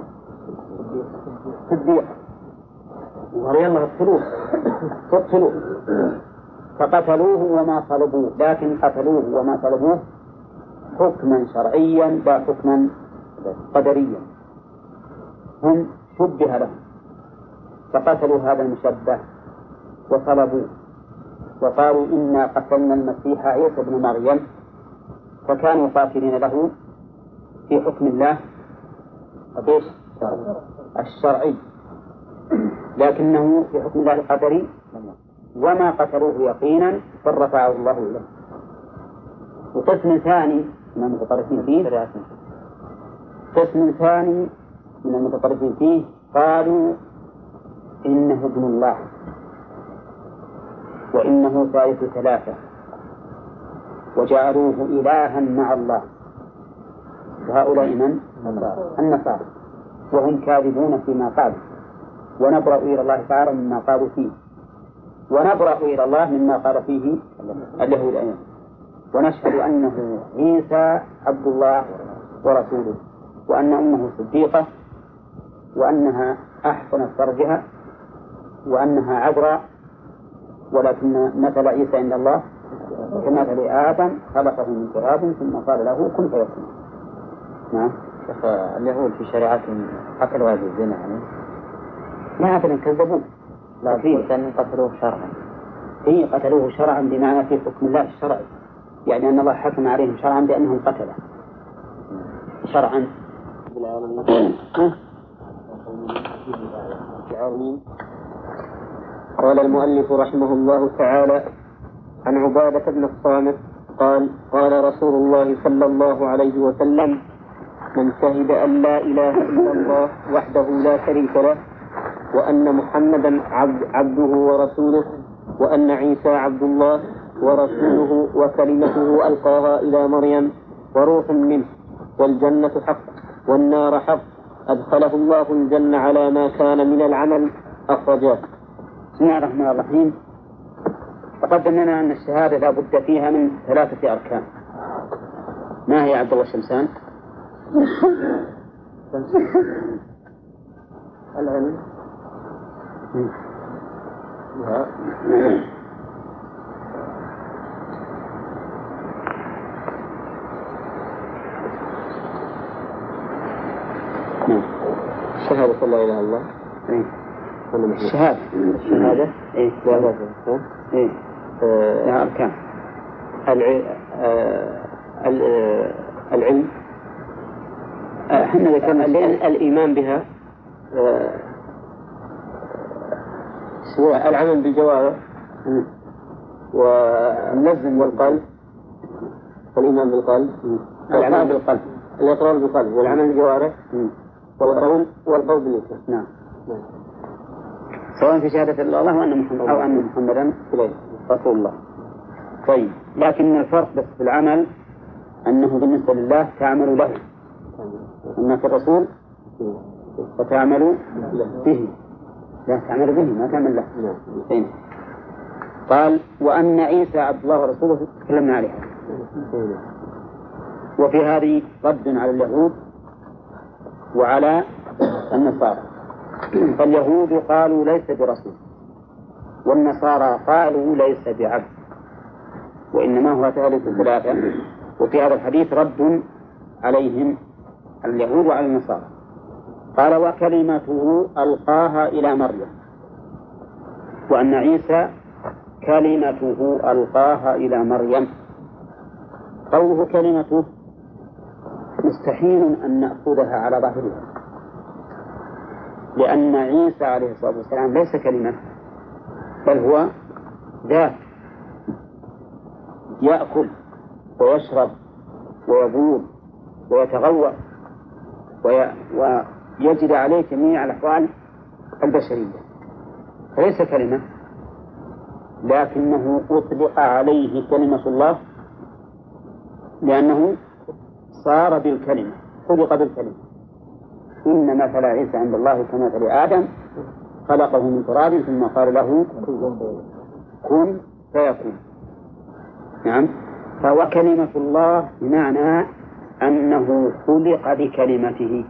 صديقة. ورضي الله اقتلوه اقتلوه فقتلوه وما طلبوه. لكن قتلوه وما طلبوه حكما شرعيا لا حكما قدريا. هم شبه لهم فقتلوا هذا المشبه وطلبوا وقالوا إنا قتلنا المسيح عيسى ابن مريم. فكانوا قاتلين له في حكم الله؟ الشرعي. لكنه في حكم الله القدري وما قتلوه يقينا بل رفعه الله إليه. وقسم ثاني من المتطرفين فيه قسم ثاني من المتطرفين فيه قالوا إنه ابن الله وإنه ثالث ثلاثة وجعلوه إلها مع الله. وهؤلاء من؟ النصارى. وهم كاذبون فيما قالوا. ونبرأ إلى الله تعالى مما قالوا فيه. ونبرأ إلى الله مما قال فيه اليهود أيضا. ونشهد أنه عيسى عبد الله ورسوله وأن أمه صديقة وأنها أحسنت فرجها وأنها عذراء ولكن مثل عيسى عند الله كمثل آدم خلقه من تراب ثم قال له كن فيكون. نعم. اليهود في شريعتهم قتلوا هذه الزنا يعني. ما أبدا كذبوه لا في قتلوه شرعا. هي قتلوه شرعا بمعنى في حكم الله الشرعي. يعني أن الله حكم عليهم شرعا بأنهم قتلة. شرعا. قال المؤلف رحمه الله تعالى عن عبادة بن الصامت قال قال رسول الله صلى الله عليه وسلم من شهد أن لا إله إلا الله وحده لا شريك له وأن محمدا عبد عبده ورسوله وأن عيسى عبد الله ورسوله وكلمته ألقاها إلى مريم وروح منه والجنة حق والنار حق أدخله الله الجنة على ما كان من العمل أخرجاه. بسم الله الرحمن الرحيم. تقدم لنا أن الشهادة لا بد فيها من ثلاثة أركان. ما هي عبد الله الشمسان؟ العلم. شهادة لا إله إلا الله إيه. الشهادة الشهادة إيه. إيه. آه، لها أركان آه، آه، العلم. إحنا ذكرنا ال- ال- الإيمان بها. آه، العمل بالجوارح والنزل والقلب والإيمان بالقلب الأعمال بالقلب الإقرار بالقلب والعمل بالجوارح. والقول والقول باللسان نعم. سواء في شهادة الله وأن محمد أو أن محمدا رسول الله. طيب لكن الفرق بس في العمل أنه بالنسبة لله تعمل له أما في الرسول فتعمل به. لا تعمل به ما تعمل له. نعم. أين؟ قال وأن عيسى عبد الله ورسوله تكلمنا عليها. وفي هذه رد على اليهود وعلى النصارى. فاليهود قالوا ليس برسول والنصارى قالوا ليس بعبد وإنما هو ثالث ثلاثة. وفي هذا الحديث رد عليهم اليهود وعلى النصارى. قال وكلمته ألقاها إلى مريم. وأن عيسى كلمته ألقاها إلى مريم. قوله كلمته مستحيل أن نأخذها على ظاهرها. لأن عيسى عليه الصلاة والسلام ليس كلمة بل هو ذات. يأكل ويشرب ويبول ويتغوط ويجري عليه جميع الأحوال البشرية. فليس كلمة لكنه أطلق عليه كلمة الله لأنه صار بالكلمة خلق بالكلمة. إن مثل عيسى عند الله كمثل آدم خلقه من تراب ثم قال له كن فيكون. نعم. فهو كلمة الله بمعنى أنه خلق بكلمته.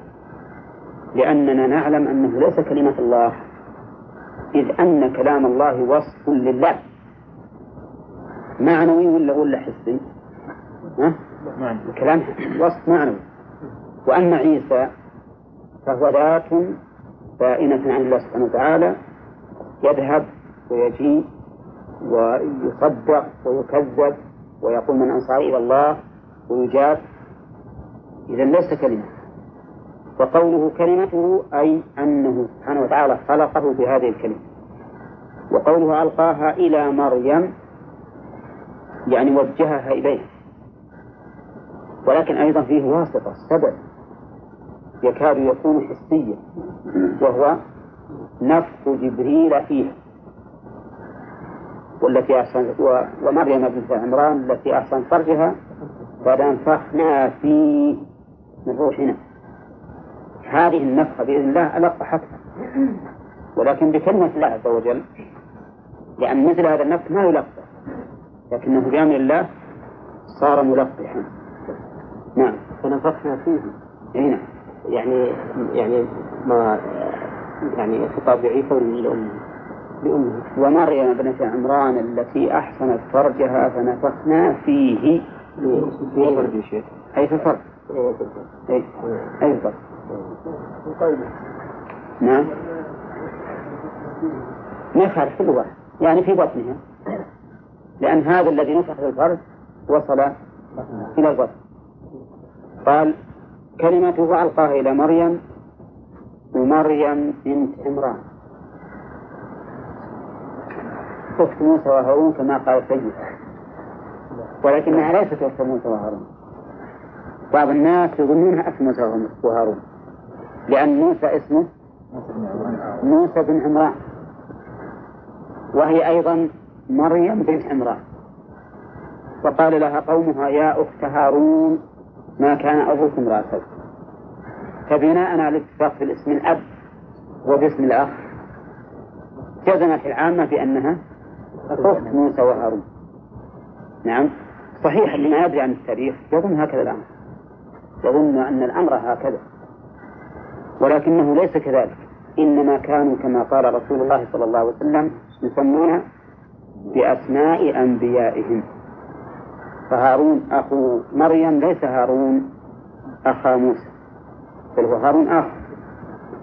لأننا نعلم أنه ليس كلمة الله إذ أن كلام الله وصف لله. معنوي ولا ولا حسي؟ ها؟ الكلام وصف معنوي. وأما عيسى فهو ذات بائنة عن الله سبحانه وتعالى يذهب ويجيء ويصدق ويكذب ويقول من أنصار إلى الله ويجاب. إذا ليس كلمة. وقوله كلمته أي أنه سبحانه وتعالى خلقه بهذه الكلمة. وقوله ألقاها إلى مريم يعني وجهها إليه. ولكن أيضا فيه واسطة سبب يكاد يكون حسيا وهو نفخ جبريل فيه والتي أحسن ومريم بنت عمران التي أحسن فرجها فنفخنا فيه من روحنا. هذه النفخة بإذن الله ألق حتما ولكن بكلمة الله عز وجل لأن مثل هذا النفخ ما يلقى لكنه بأمر الله صار ملقحا. نعم. فنفخنا فيه. أي نعم. يعني يعني ما يعني خطاب عيسى لأمه. لأمه ومريم ابنة عمران التي أحسنت فرجها فنفخنا فيه. في فرج الشيخ أي في الفرج أي الفرج نعم. نفخ في اللغة. يعني في بطنها. لأن هذا الذي نفخ في الفرج وصل إلى البطن. قال كلمته ألقاها إلى مريم ومريم بنت عمران. أخت موسى وهارون كما قال السيد ولكنها ليست أخت موسى وهارون. بعض الناس يظنونها أخت موسى وهارون. لأن موسى اسمه موسى بن عمران. وهي أيضا مريم بنت عمران. وقال لها قومها يا أخت هارون ما كان أبوك امرأة فبناء على الاتفاق في الاسم الأب وباسم الأخ جزمت العامة بأنها أخت موسى وهارون. نعم صحيح اللي ما يدري عن التاريخ يظن هكذا الأمر يظن أن الأمر هكذا. ولكنه ليس كذلك. إنما كانوا كما قال رسول الله صلى الله عليه وسلم يسمون بأسماء أنبيائهم. فهارون أخو مريم ليس هارون أخا موسى بل هو هارون أخ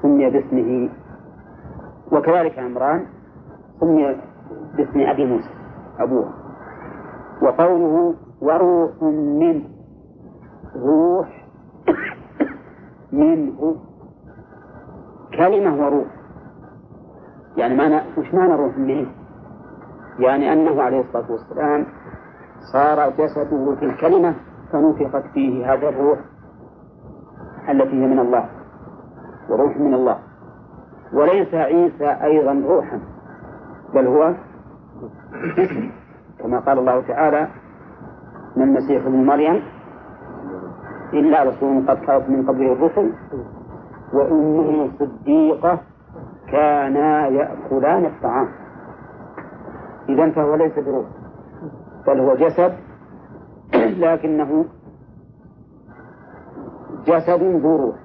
سمي باسمه. وكذلك عمران سمي باسم أبي موسى أبوه. وقوله وروح منه روح منه كلمة وروح. يعني معنى وش معنى روح منه؟ يعني أنه عليه الصلاة والسلام صار جسده في الكلمة فنفخت فيه هذا الروح التي هي من الله وروح من الله. وليس عيسى أيضا روحا بل هو كما قال الله تعالى من المسيح ابن مريم إلا رسول قد خلت من قبله الرسل وأمه صديقة كانا يأكلان الطعام. إذا فهو ليس بروح بل هو جسد. لكنه جسد ذو روح.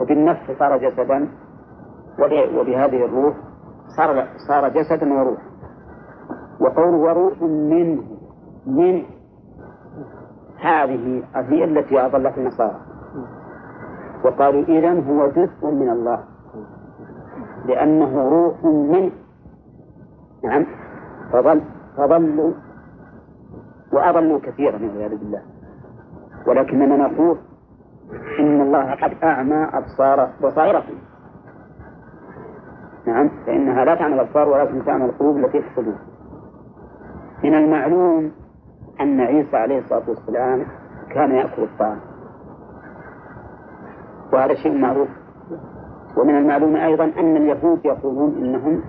وبالنفس صار جسدا وبهذه الروح صار صار جسدا وروح. وقول وروح منه من هذه هي التي أضلت النصارى. وقالوا إذا هو جزء من الله. لأنه روح منه. نعم. فظل فضلوا وأضلوا كثيرا والعياذ بالله. ولكننا نقول إن الله قد أعمى أبصار بصائرهم. نعم. فإنها لا تعمل الأبصار ولكن تعمل القلوب التي في الصدور. من المعلوم أن عيسى عليه الصلاة والسلام كان يأكل الطعام. وهذا شيء معروف. ومن المعلوم أيضا أن اليهود يقولون إنهم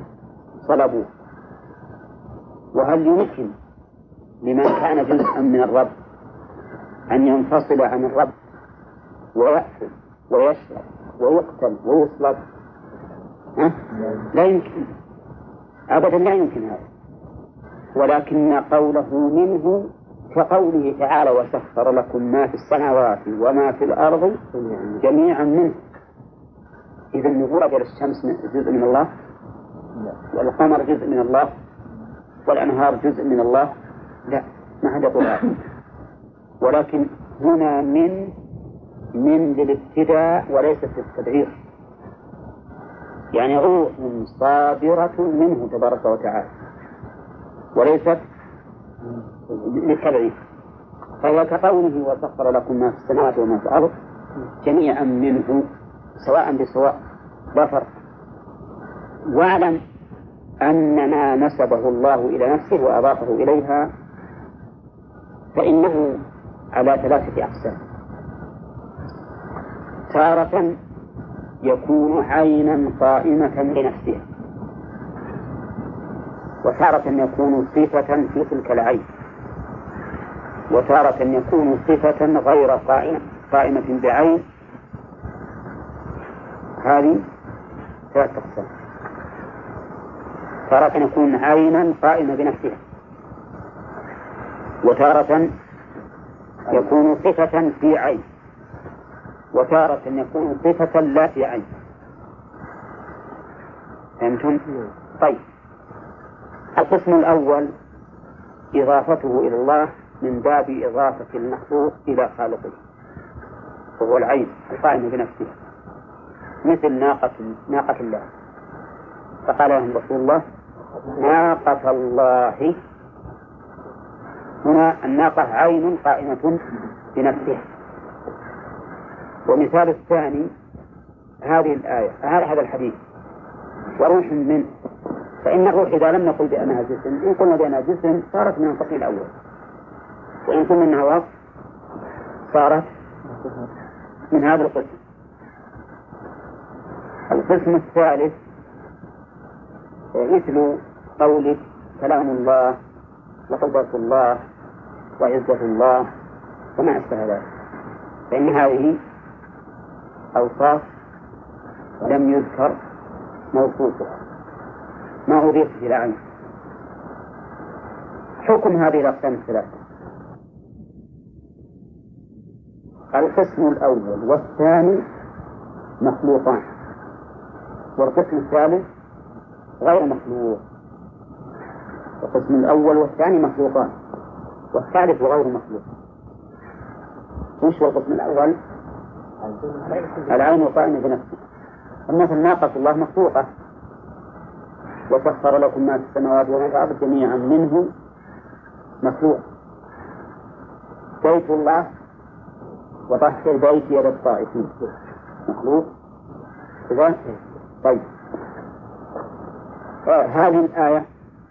صلبوه وهل يمكن لمن كان جزءا من الرب أن ينفصل عن الرب ويأكل ويشرب ويقتل ويصلب؟ لا يمكن. أبدا لا يمكن هذا. ولكن قوله منه كقوله تعالى وسخر لكم ما في السماوات وما في الأرض جميعا منه. إذا نقول أجل الشمس جزء من الله والقمر جزء من الله والأنهار جزء من الله. لا ما هذا. ولكن هنا من من للابتداء وليست للتدعير يعني روح صابرة منه تبارك وتعالى. وليست للتبعيد فهو كقوله وسخر لكم ما في السماوات وما في الأرض جميعا منه سواء بسواء لا واعلم أن ما نسبه الله إلى نفسه وأضافه إليها فإنه على ثلاثة أقسام. تارة يكون عينا قائمة بنفسها وتارة يكون صفة في تلك العين. وتارة يكون صفة غير قائمة قائمة بعين. هذه ثلاث أقسام. تارة يكون عينا قائمة بنفسها وتارة يكون صفة في عين. وتارة يكون صفة لا في عين. فهمتم؟ طيب. القسم الأول إضافته إلى الله من باب إضافة المخلوق إلى خالقه وهو العين القائمة بنفسها مثل ناقة ناقة الله. فقال لهم رسول الله ناقة الله. هنا الناقة عين قائمة بنفسها ومثال الثاني هذه الآية هذا الحديث وروح منه فإن الروح إذا لم نقل بأنها جسم إن قلنا بأنها جسم صارت من القسم الأول. وإن أنها وصف صارت من هذا القسم. القسم الثالث مثل قولك كلام الله وقدرة الله وعزة الله وما أشبه ذلك. فإن هذه أوصاف لم يذكر موصوفها ما أضيف إلى عين حكم هذه الأقسام الثلاثة. القسم الأول والثاني مخلوقان والقسم الثالث غير مخلوق. القسم الأول والثاني مخلوقان والثالث غير مخلوق. وش هو القسم الأول؟ العين القائمة بنفسه. مثل ناقة الله مخلوقة. وسخر لكم ما في السماوات وما في الأرض جميعا منه مخلوق. بيت الله؟ وطهر بيتي للطائفين مخلوق؟ كذا طيب. آه، هذه الآية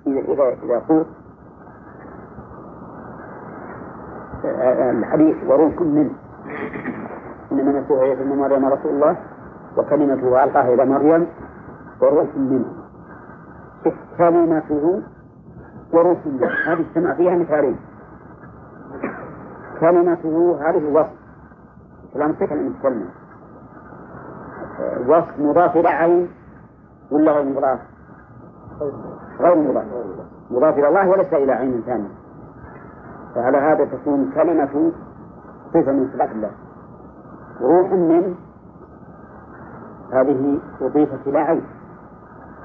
إذا إذا قلت آه، آه، الحديث وروح منه إنما المسيح عيسى ابن مريم رسول الله وكلمته ألقاها إلى مريم وروح منه كلمته وروح منه هذه اجتمع فيها مثالين. كلمته هذه وصف كلام صفة المتكلم وصف مضاف إلى عين ولا غير مضاف؟ غير مضاف. مضاف إلى الله وليس إلى عين ثانية. فعلى هذا تكون كلمة صفة من صفات الله. روح من هذه أضيفت إلى عين.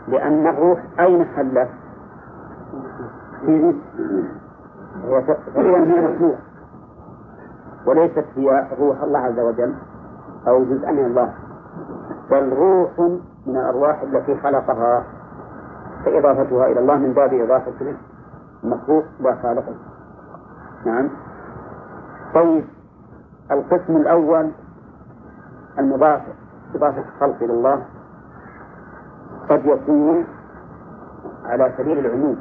لأن الروح أين حلت؟ فهي من مخلوق وليست هي روح الله عز وجل أو جزء من الله بل روح من الأرواح التي خلقها فإضافتها إلى الله من باب إضافة المخلوق لا خالقه نعم. طيب القسم الأول المضاف إضافة الخلق إلى الله قد يكون على سبيل العموم.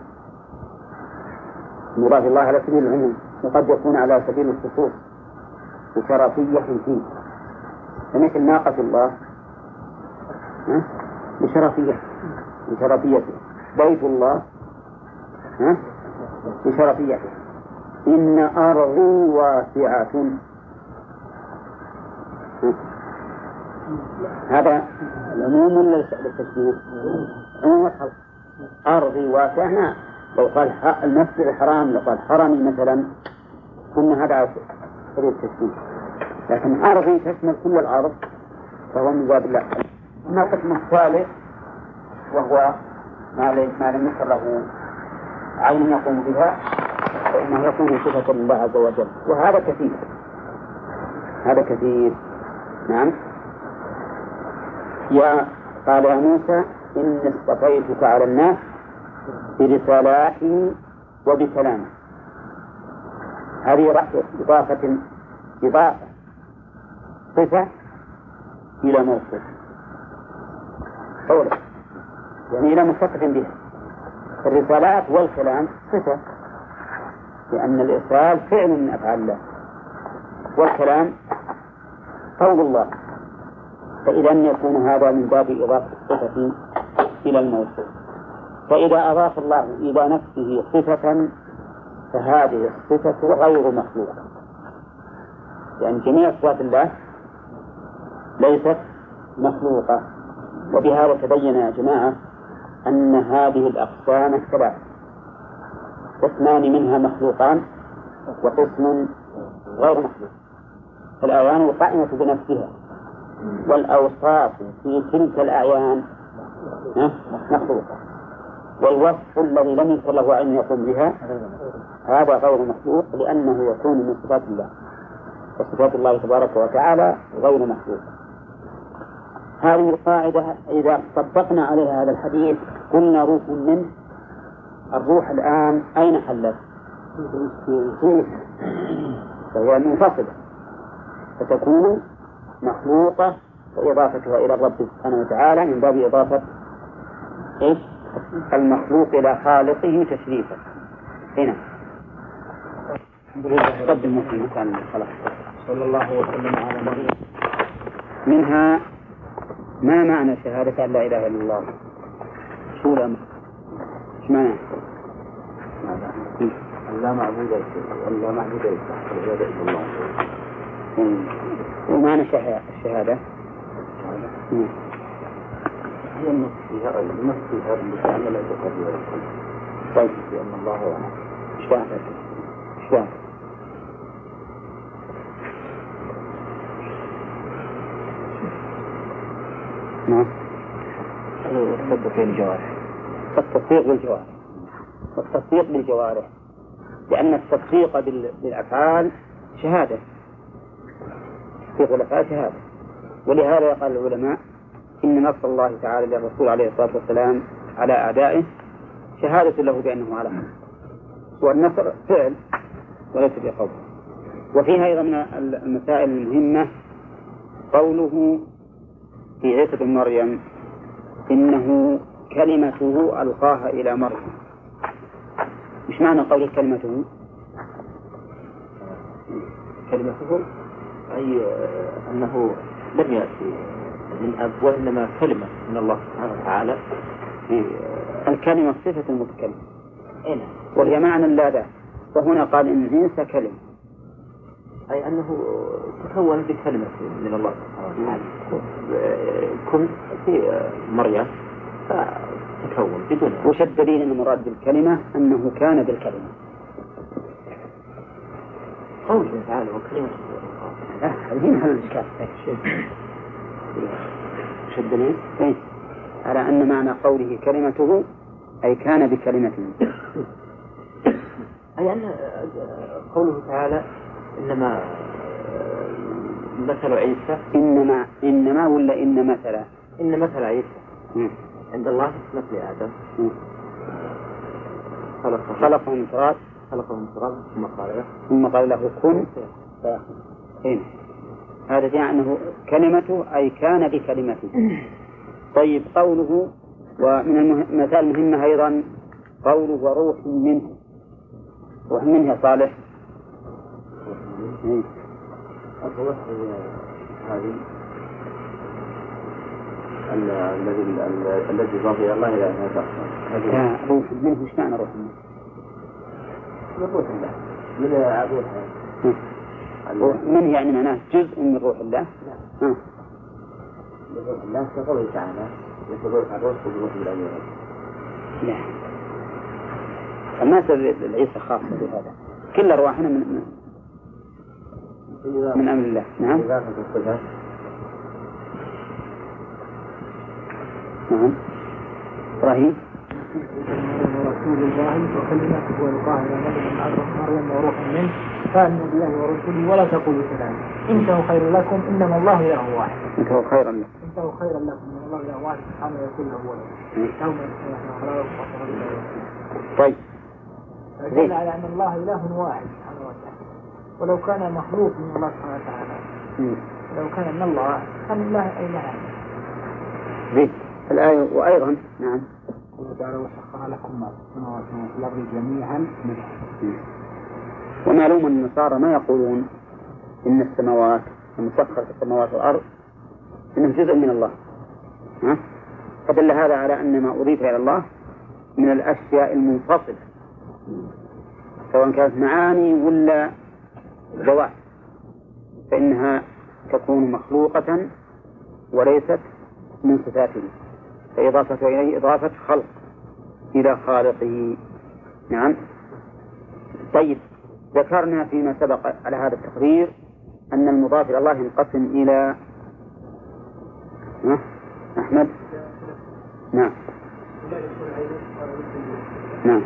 مراد الله على سبيل العموم وقد يكون على سبيل الخصوص. بشرفية فيه فمثل ناقة الله بشرفية بشرفيته بيت الله بشرفيته إن أرضي واسعة. هذا العموم ولا للتشبيه؟ عموم الخلق أرضي واسعة. لو قال المسجد الحرام لو قال حرمي مثلا كنا هذا سبيل التشبيه لكن أرضي تشمل كل الأرض فهو من باب الله أما القسم الثالث وهو ما لم يذكر له عين يقوم بها فإنه يكون صفة لله عز وجل. وهذا كثير. هذا كثير. نعم. يا قال يا موسى إني اصطفيتك على الناس برسالاتي وبكلامي هذه إضافة إضافة صفة إلى موصف قوله يعني إلى متصف بها الرسالات والكلام صفة لأن الإرسال فعل من أفعال الله. والكلام قول الله. فإذا يكون هذا من باب إضافة الصفة إلى الموصوف فإذا أضاف الله إلى نفسه صفة فهذه الصفة غير مخلوقة. لأن جميع صفات الله ليست مخلوقة وبهذا تبين يا جماعة أن هذه الأقسام الثلاث قسمان منها مخلوقان وقسم غير مخلوق. الأعيان القائمة بنفسها والأوصاف في تلك الأعيان مخلوقة. والوصف الذي لم يذكر له أن يقوم بها. هذا غير مخلوق لأنه يكون من صفات الله. وصفات الله تبارك وتعالى غير مخلوقة هذه القاعدة إذا طبقنا عليها هذا الحديث قلنا روح منه الروح الآن أين حلت؟ فهي منفصلة. فتكون مخلوقة وإضافتها إلى الرب سبحانه وتعالى من باب إضافة إيش؟ المخلوق إلى خالقه تشريفا. هنا. قدم في مكان الخلق صلى الله وسلم على نبينا منها ما معنى شهادة أن لا إله إلا الله؟ شو الأمر؟ إيش معنى؟ لا معبود لا معبود إلا الله. ومعنى الشهادة؟ هي النص فيها النص فيها باللسان ولا يتقدم ولا طيب لأن الله هو إيش فاهم؟ إيش فاهم؟ نعم التصدق بالجوارح التصديق بالجوارح والتصديق بالجوارح لأن التصديق بالأفعال شهادة تصديق بالأفعال شهادة ولهذا قال العلماء إن نصر الله تعالى للرسول عليه الصلاة والسلام على أعدائه شهادة له بأنه على حق. والنصر فعل وليس بقول وفيها أيضا من المسائل المهمة قوله في عيسى بن مريم إنه كلمته ألقاها إلى مريم. مش معنى قول كلمته؟ كلمته أي أنه لم يأتي. من أب وإنما كلمة من الله سبحانه وتعالى إيه. الكلمة صفة المتكلم إيه وهي معنى لا ذات وهنا قال إن الإنس كلمة. أي أنه تكون بكلمة من الله سبحانه وتعالى. كن في مريم فتكون بدون وش الدليل أن المراد بالكلمة؟ أنه كان بالكلمة. قوله تعالى وكلمة. هنا الإشكال. وش الدليل؟ إيه؟ على أن معنى قوله كلمته أي كان بكلمته أي أن قوله تعالى إنما مثل عيسى إنما إنما ولا إن مثل إن مثل عيسى مم. عند الله مثل آدم. خلقه خلقه من تراب خلقه من تراب ثم قال له ثم قال له كن فيكون إيه. هذا يعني أنه كلمته أي كان بكلمته طيب قوله ومن المثال المهمة أيضا قوله وروح منه. روح منه يا صالح. الروح هذه. الذي الذي يضاف إلى الله إلى هذا روح منه إيش معنى روح منه؟ من روح الله. من روح منه يعني معناه جزء من روح الله؟ نعم. من روح الله كقوله تعالى يقول الروح بالروح لا الناس العيسى خاصة بهذا؟ كل أرواحنا من من أمر الله. نعم. نعم. إبراهيم؟ رسول الله وكلمته والقاه إلى مريم وروح منه. فامنوا بالله ورسوله ولا تقولوا ثلاثة انتهوا خير لكم إنما الله إله واحد. انتهوا خيرا لكم. انتهوا خيرا لكم ان الله إله واحد سبحانه يكون له ولد يوم طيب. دل على أن الله إله واحد سبحانه وتعالى. ولو كان مخلوق من الله سبحانه وتعالى. لو كان من الله كان الله إله زين. الآية وأيضا نعم. تعالى وسخر لكم السماوات الأرض جميعا منه ومعلوم أن النصارى ما يقولون إن السماوات المسخر في السماوات والأرض إنه جزء من الله. ها؟ فدل هذا على أن ما أضيف إلى الله من الأشياء المنفصلة سواء كانت معاني ولا ذوات فإنها تكون مخلوقة وليست من صفاته. فإضافة إليه إضافة خلق إلى خالقه. نعم. طيب ذكرنا فيما سبق على هذا التقرير أن المضاف إلى الله ينقسم إلى أحمد؟ نعم. نعم.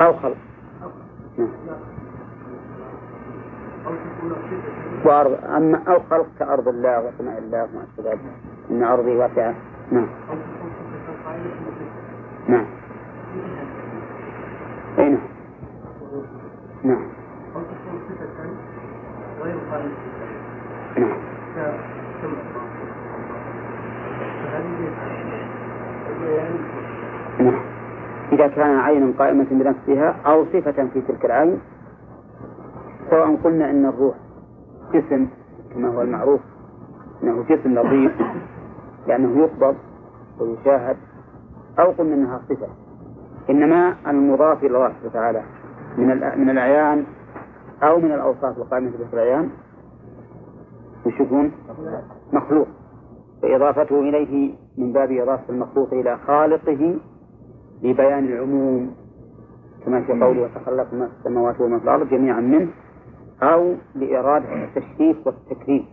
أو خلق. نعم. وأرض أما أو خلق كأرض الله وسماء الله وما أشبه ذلك إن أرضي واسعة. نعم. نعم. أي نعم. نعم. نعم. نعم. إذا كان عين قائمة بنفسها أو صفة في تلك العين سواء قلنا أن الروح جسم كما هو المعروف أنه جسم لطيف لأنه يقبض ويشاهد أو قلنا أنها صفة. إنما المضاف إلى الله سبحانه وتعالى من من الأعيان أو من الأوصاف القائمة في الأعيان وش يكون؟ مخلوق. فإضافته إليه من باب إضافة المخلوق إلى خالقه لبيان العموم. كما في قوله وتخلق ما السماوات وما في الأرض جميعا منه. أو لإرادة التشريف والتكريم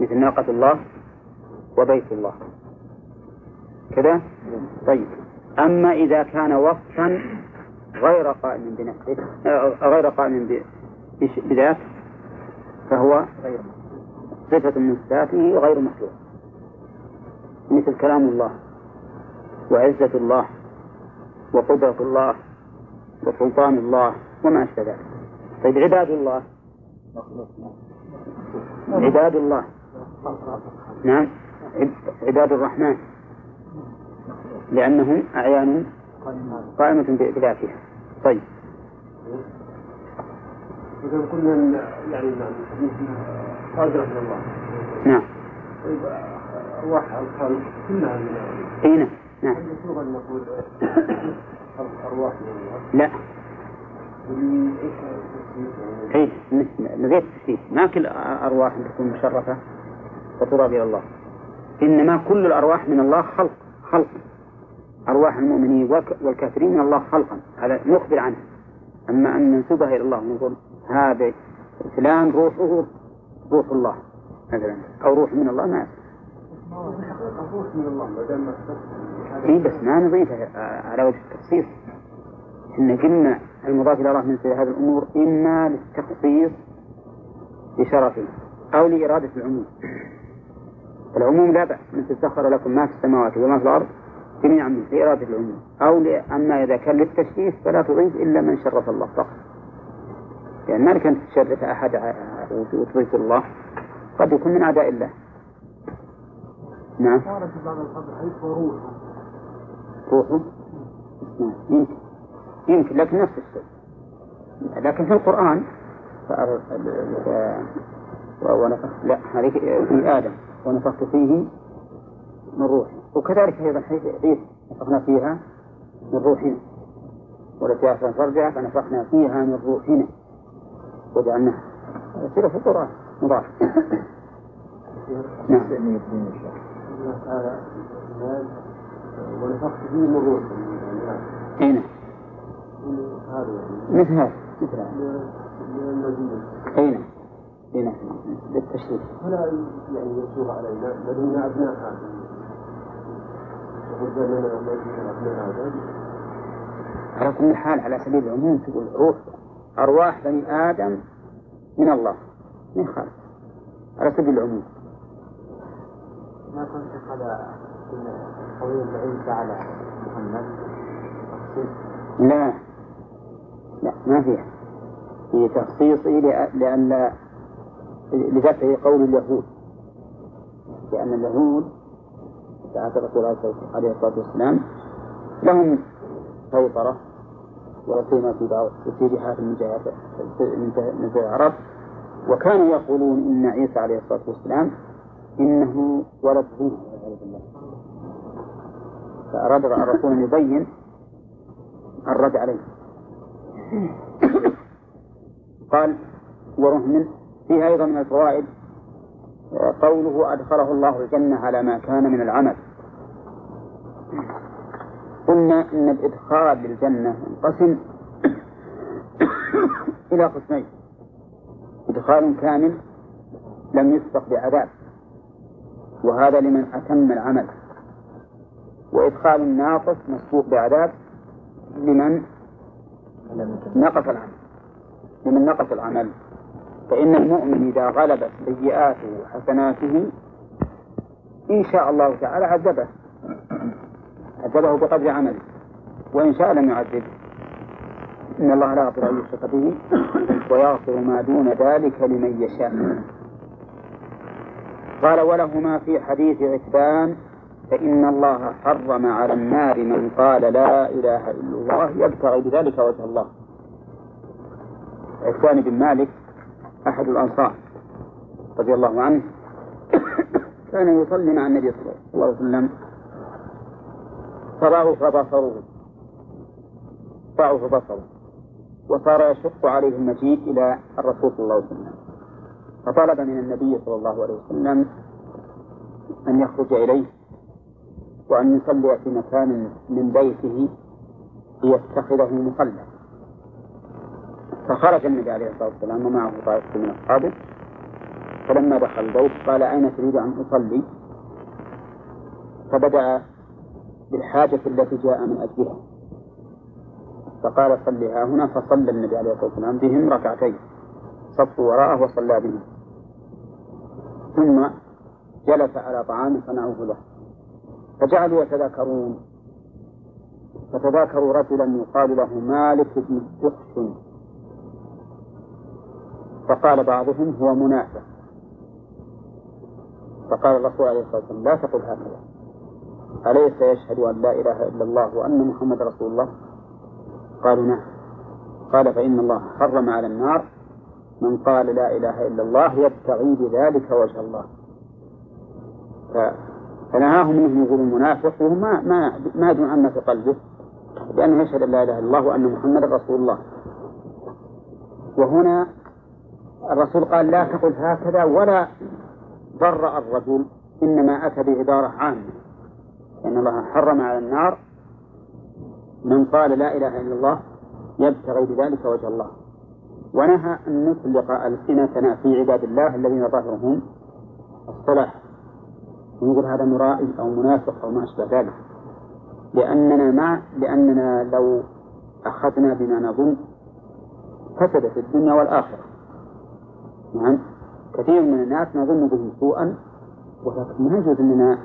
مثل ناقة الله وبيت الله. كذا؟ طيب. أما إذا كان وصفا غير قائم بنفسه آه، غير قائم بذاته فهو صفة من صفاته غير مخلوق. مثل كلام الله وعزة الله وقدرة الله وسلطان الله وما أشبه ذلك. طيب عباد الله عباد الله. نعم. عباد الرحمن. لأنهم أعيان قائمة بذاتها. طيب. إذا قلنا يعني قادرة من الله. نعم. طيب أرواح الخلق كلها من أي نعم. نعم. نقول أرواح من الله؟ لا. أي نزيد التشريف ما كل أرواح تكون مشرفة وتضاف إلى الله. إنما كل الأرواح من الله خلق خلق. أرواح المؤمنين والكافرين من الله خلقا. هذا نخبر عنه. أما أن ننسبها إلى الله ونقول هذا فلان روحه روح الله مثلا أو روح من الله ما روح من الله اي بس ما نضيفه على وجه التخصيص إحنا قلنا المضاف إلى الله من هذه الأمور إما للتخصيص بشرفه أو لإرادة العموم. العموم لا بأس مثل سخر لكم ما في السماوات وما في الأرض جميعا من لإرادة العموم. أو أما إذا كان للتشريف فلا تضيف إلا من شرف الله فقط. يعني ما أن تشرف أحد وتضيف الله قد يكون من أعداء الله. نعم. في بعض الحديث وروح روحه نعم. يمكن. يمكن لكن نفس الشيء. لكن في القرآن لا هذه في آدم ونفخت فيه من روحي. وكذلك أيضا حيث عيسى نفخنا فيها من روحنا. والتي أحسن فرجها فنفخنا فيها من روحنا. وجعلناها. يصير في القرآن. مضاف نعم. ونفخت فيه من روح أي هذا يعني مثل هذا. مثل هذا. أي نعم. أي نعم. للتشريف فلا يعني يسوغ علينا. لدينا أبناء آدم وقد لنا لدينا أبناء آدم على كل حال على سبيل العموم تقول روح أرواح بني آدم من الله. من خالق. على سبيل العموم. ما كنت هذا قوي عيسى على محمد؟ لا. لا ما فيها. في تخصيصه لأ- لأن لدفع قول اليهود. لأن اليهود ساعة الرسول عليه الصلاة والسلام لهم سيطرة ولا سيما في بعض في جهات من جهات من جهات- العرب. وكانوا يقولون إن عيسى عليه الصلاة والسلام إنه ولد بالله فأراد الرسول أن يبين الرد عليه. قال ورهن فيه أيضا من الفوائد. قوله أدخله الله الجنة على ما كان من العمل. قلنا إن الإدخال للجنة ينقسم إلى قسمين. إدخال كامل لم يسبق بعذاب وهذا لمن أتم العمل. وإدخال ناقص مسبوق بعذاب لمن نقص العمل. لمن نقص العمل. فإن المؤمن إذا غلبت سيئاته وحسناته إن شاء الله تعالى عذبه. عذبه بقدر عمله. وإن شاء لم يعذبه. إن الله لا يغفر أن يشرك به ويغفر ما دون ذلك لمن يشاء. قال ولهما في حديث عتبان فإن الله حرم على النار من قال لا إله إلا الله يبتغي بذلك وجه الله. عثمان بن مالك أحد الأنصار رضي الله عنه كان يصلي مع النبي صلى الله عليه وسلم. فضعف بصره ضعف بصره وصار يشق عليه المجيء إلى الرسول صلى الله عليه وسلم. فطلب من النبي صلى الله عليه وسلم أن يخرج إليه. وأن يصلي في مكان من بيته ليتخذه مصلى. فخرج النبي عليه الصلاة والسلام ومعه طائفة من أصحابه. فلما دخل البيت قال أين تريد أن أصلي؟ فبدأ بالحاجة التي جاء من أجلها. فقال صلها هنا فصلى النبي عليه الصلاة والسلام بهم ركعتين. صفوا وراءه وصلى بهم. ثم جلس على طعام صنعوه له. فجعلوا يتذاكرون. فتذاكروا رجلا يقال له مالك بن الدخشن فقال بعضهم هو منافق. فقال الرسول عليه الصلاة والسلام لا تقل هكذا. أليس يشهد أن لا إله إلا الله وأن محمد رسول الله؟ قالوا نعم. قال فإن الله حرم على النار من قال لا إله إلا الله يبتغي بذلك وجه الله. فنهاهم انهم يقولوا منافق وهو ما ما ما يدرون عما في قلبه لأنه يشهد أن لا إله إلا الله وأن محمدا رسول الله. وهنا الرسول قال لا تقل هكذا ولا برأ الرجل إنما أتى بعبارة عامة. إن الله حرم على النار من قال لا إله إلا الله يبتغي بذلك وجه الله. ونهى أن نطلق السنتنا في عباد الله الذين ظاهرهم الصلاح. ونقول هذا مرائي أو منافق أو ما أشبه ذلك. لأننا ما لأننا لو أخذنا بما نظن فسدت الدنيا والآخرة. نعم. كثير من الناس نظن بهم سوءا ولكن ما يجوز أننا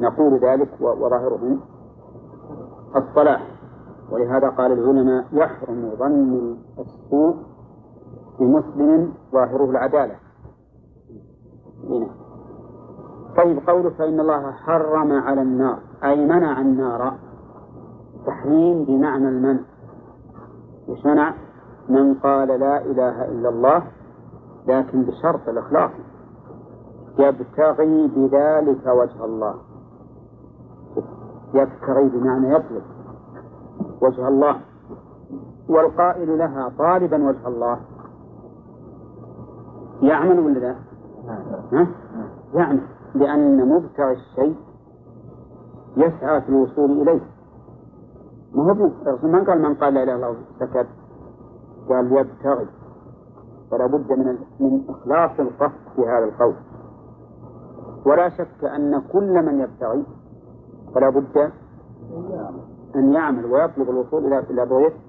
نقول ذلك و- وظاهرهم الصلاح. ولهذا قال العلماء يحرم ظن السوء بمسلم ظاهره العدالة. هنا. طيب قوله فإن الله حرم على النار أي منع النار تحريم بمعنى المنع وش منع؟ من قال لا إله إلا الله لكن بشرط الإخلاص يبتغي بذلك وجه الله يبتغي بمعنى يطلب وجه الله والقائل لها طالبا وجه الله يعمل ولا لا؟ ها؟ يعمل لأن مبتغي الشيء يسعى في الوصول إليه. ما هو من قال من قال لا إله إلا الله سكت قال يبتغي. فلا بد من من إخلاص القصد في هذا القول. ولا شك أن كل من يبتغي فلا بد أن يعمل ويطلب الوصول إلى إلى بغيته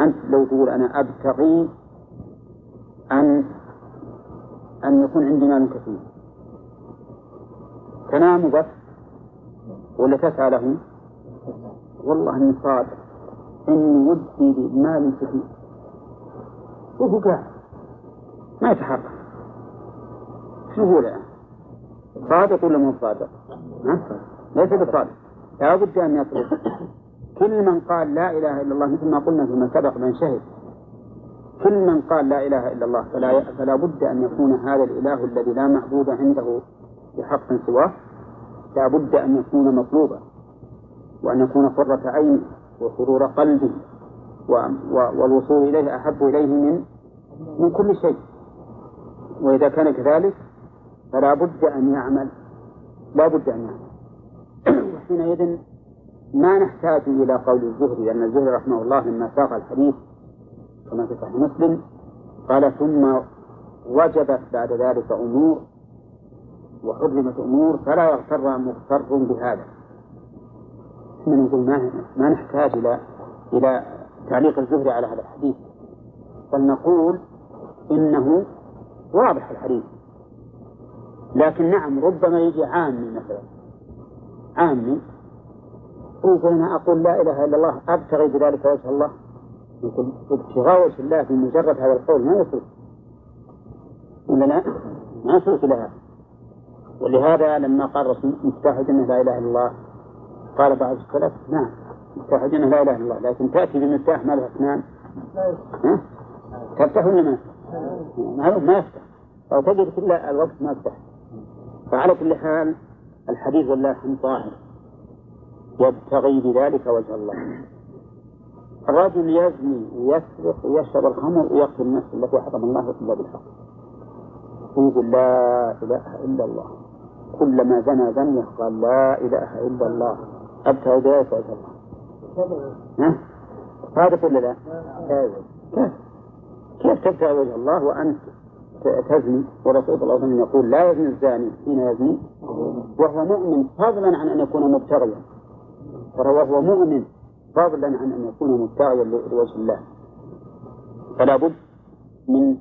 أنت لو تقول أنا أبتغي أن أن يكون عندي مال كثير. تنام بس ولا تسعى له؟ والله إني صادق. إني ودي بمال كثير وهو قاعد. ما يتحرك شو هو الآن؟ صادق ولا مو صادق؟ ليس بصادق. لا بد أن يطلب كل من قال لا إله إلا الله مثل ما قلنا فيما سبق من شهد. كل من قال لا إله إلا الله فلا فلا بد أن يكون هذا الإله الذي لا معبود عنده بحق سواه لا بد أن يكون مطلوبا وأن يكون قرة عين وسرور قلبه والوصول إليه أحب إليه من من كل شيء. وإذا كان كذلك فلا بد أن يعمل. لا بد أن يعمل. وحينئذ ما نحتاج إلى قول الزهري لأن الزهري رحمه الله لما ساق الحديث كما في صحيح مسلم قال ثم وجبت بعد ذلك أمور وحرمت أمور فلا يغتر مغتر بهذا. من نقول ما ما نحتاج إلى إلى تعليق الزهري على هذا الحديث. بل نقول إنه واضح الحديث. لكن نعم ربما يجي عامي مثلا. عامي يقول أنا أقول لا إله إلا الله أبتغي بذلك وجه الله. يقول ابتغاء وجه الله في مجرد هذا القول ما يصل ولا لا؟ ما يصل إلى هذا. ولهذا لما قال الرسول مفتاح الجنة لا إله إلا الله قال بعض السلف نعم مفتاح الجنة لا إله إلا الله لكن تأتي بمفتاح ما له ها؟ تفتح ولا ما؟ ما يفتح. أو تجد كل الوقت ما يفتح. فعلى كل حال الحديث والله طاهر. يبتغي بذلك وجه الله. الرجل يزني ويسرق ويشرب الخمر ويقتل النفس التي حرم الله إلا بالحق. ويقول لا إله إلا الله. كلما زنى زنية قال لا إله إلا الله ابتغي بذلك وجه الله؟ صادق ولا لا؟ كيف؟ كيف تبتغي وجه الله وأنت تزني والرسول صلى الله عليه وسلم يقول لا يزني الزاني حين يزني وهو مؤمن فضلا عن أن يكون مبتغيا وهو مؤمن فضلا عن أن يكون مبتغيا لوجه الله فلا بد من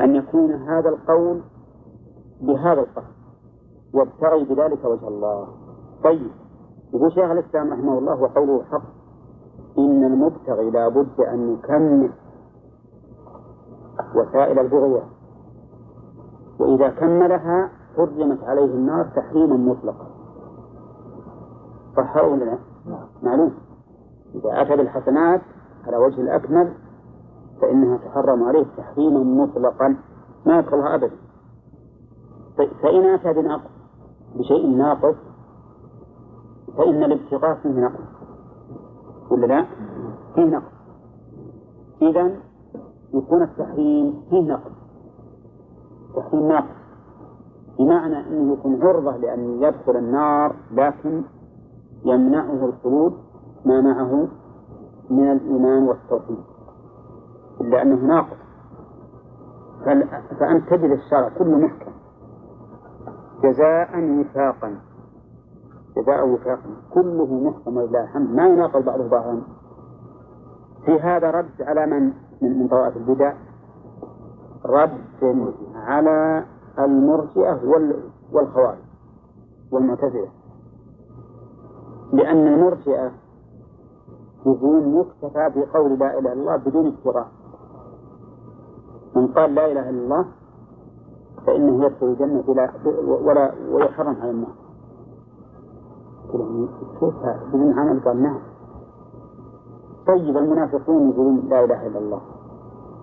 أن يكون هذا القول بهذا القصد وابتغي بذلك وجه الله. طيب يقول شيخ الإسلام رحمه الله وقوله حق. إن المبتغي لا بد أن يكمل وسائل البغية وإذا كملها حرمت عليه النار تحريما مطلقا. صح ولا لا؟ معلوم. إذا أتى بالحسنات على وجه الأكمل فإنها تحرم عليه تحريما مطلقا. ما يدخلها أبدا. فإن أتى بنقص بشيء ناقص فإن الابتغاء فيه نقص. ولا لا؟ فيه نقص. إذا يكون التحريم فيه نقص. تحريم ناقص. بمعنى أنه يكون عرضة لأن يدخل النار لكن يمنعه الخلود ما معه من الإيمان والتوحيد. إلا أنه ناقص فأنت تجد الشرع كله محكم. جزاء وفاقا. جزاء وفاقا. كله محكم ولله الحمد ما يناقض بعضه بعضا. في هذا رد على من؟ من طوائف البدع. رد على المرجئة والخوارج والمعتزلة. لأن المرجئة يقول مكتفى بقول لا إله إلا الله بدون افتراء. من قال لا إله إلا الله فإنه يدخل الجنة بلا ولا ويحرم على النار شوفها بدون عمل قال نعم. طيب المنافقون يقولون لا إله إلا الله.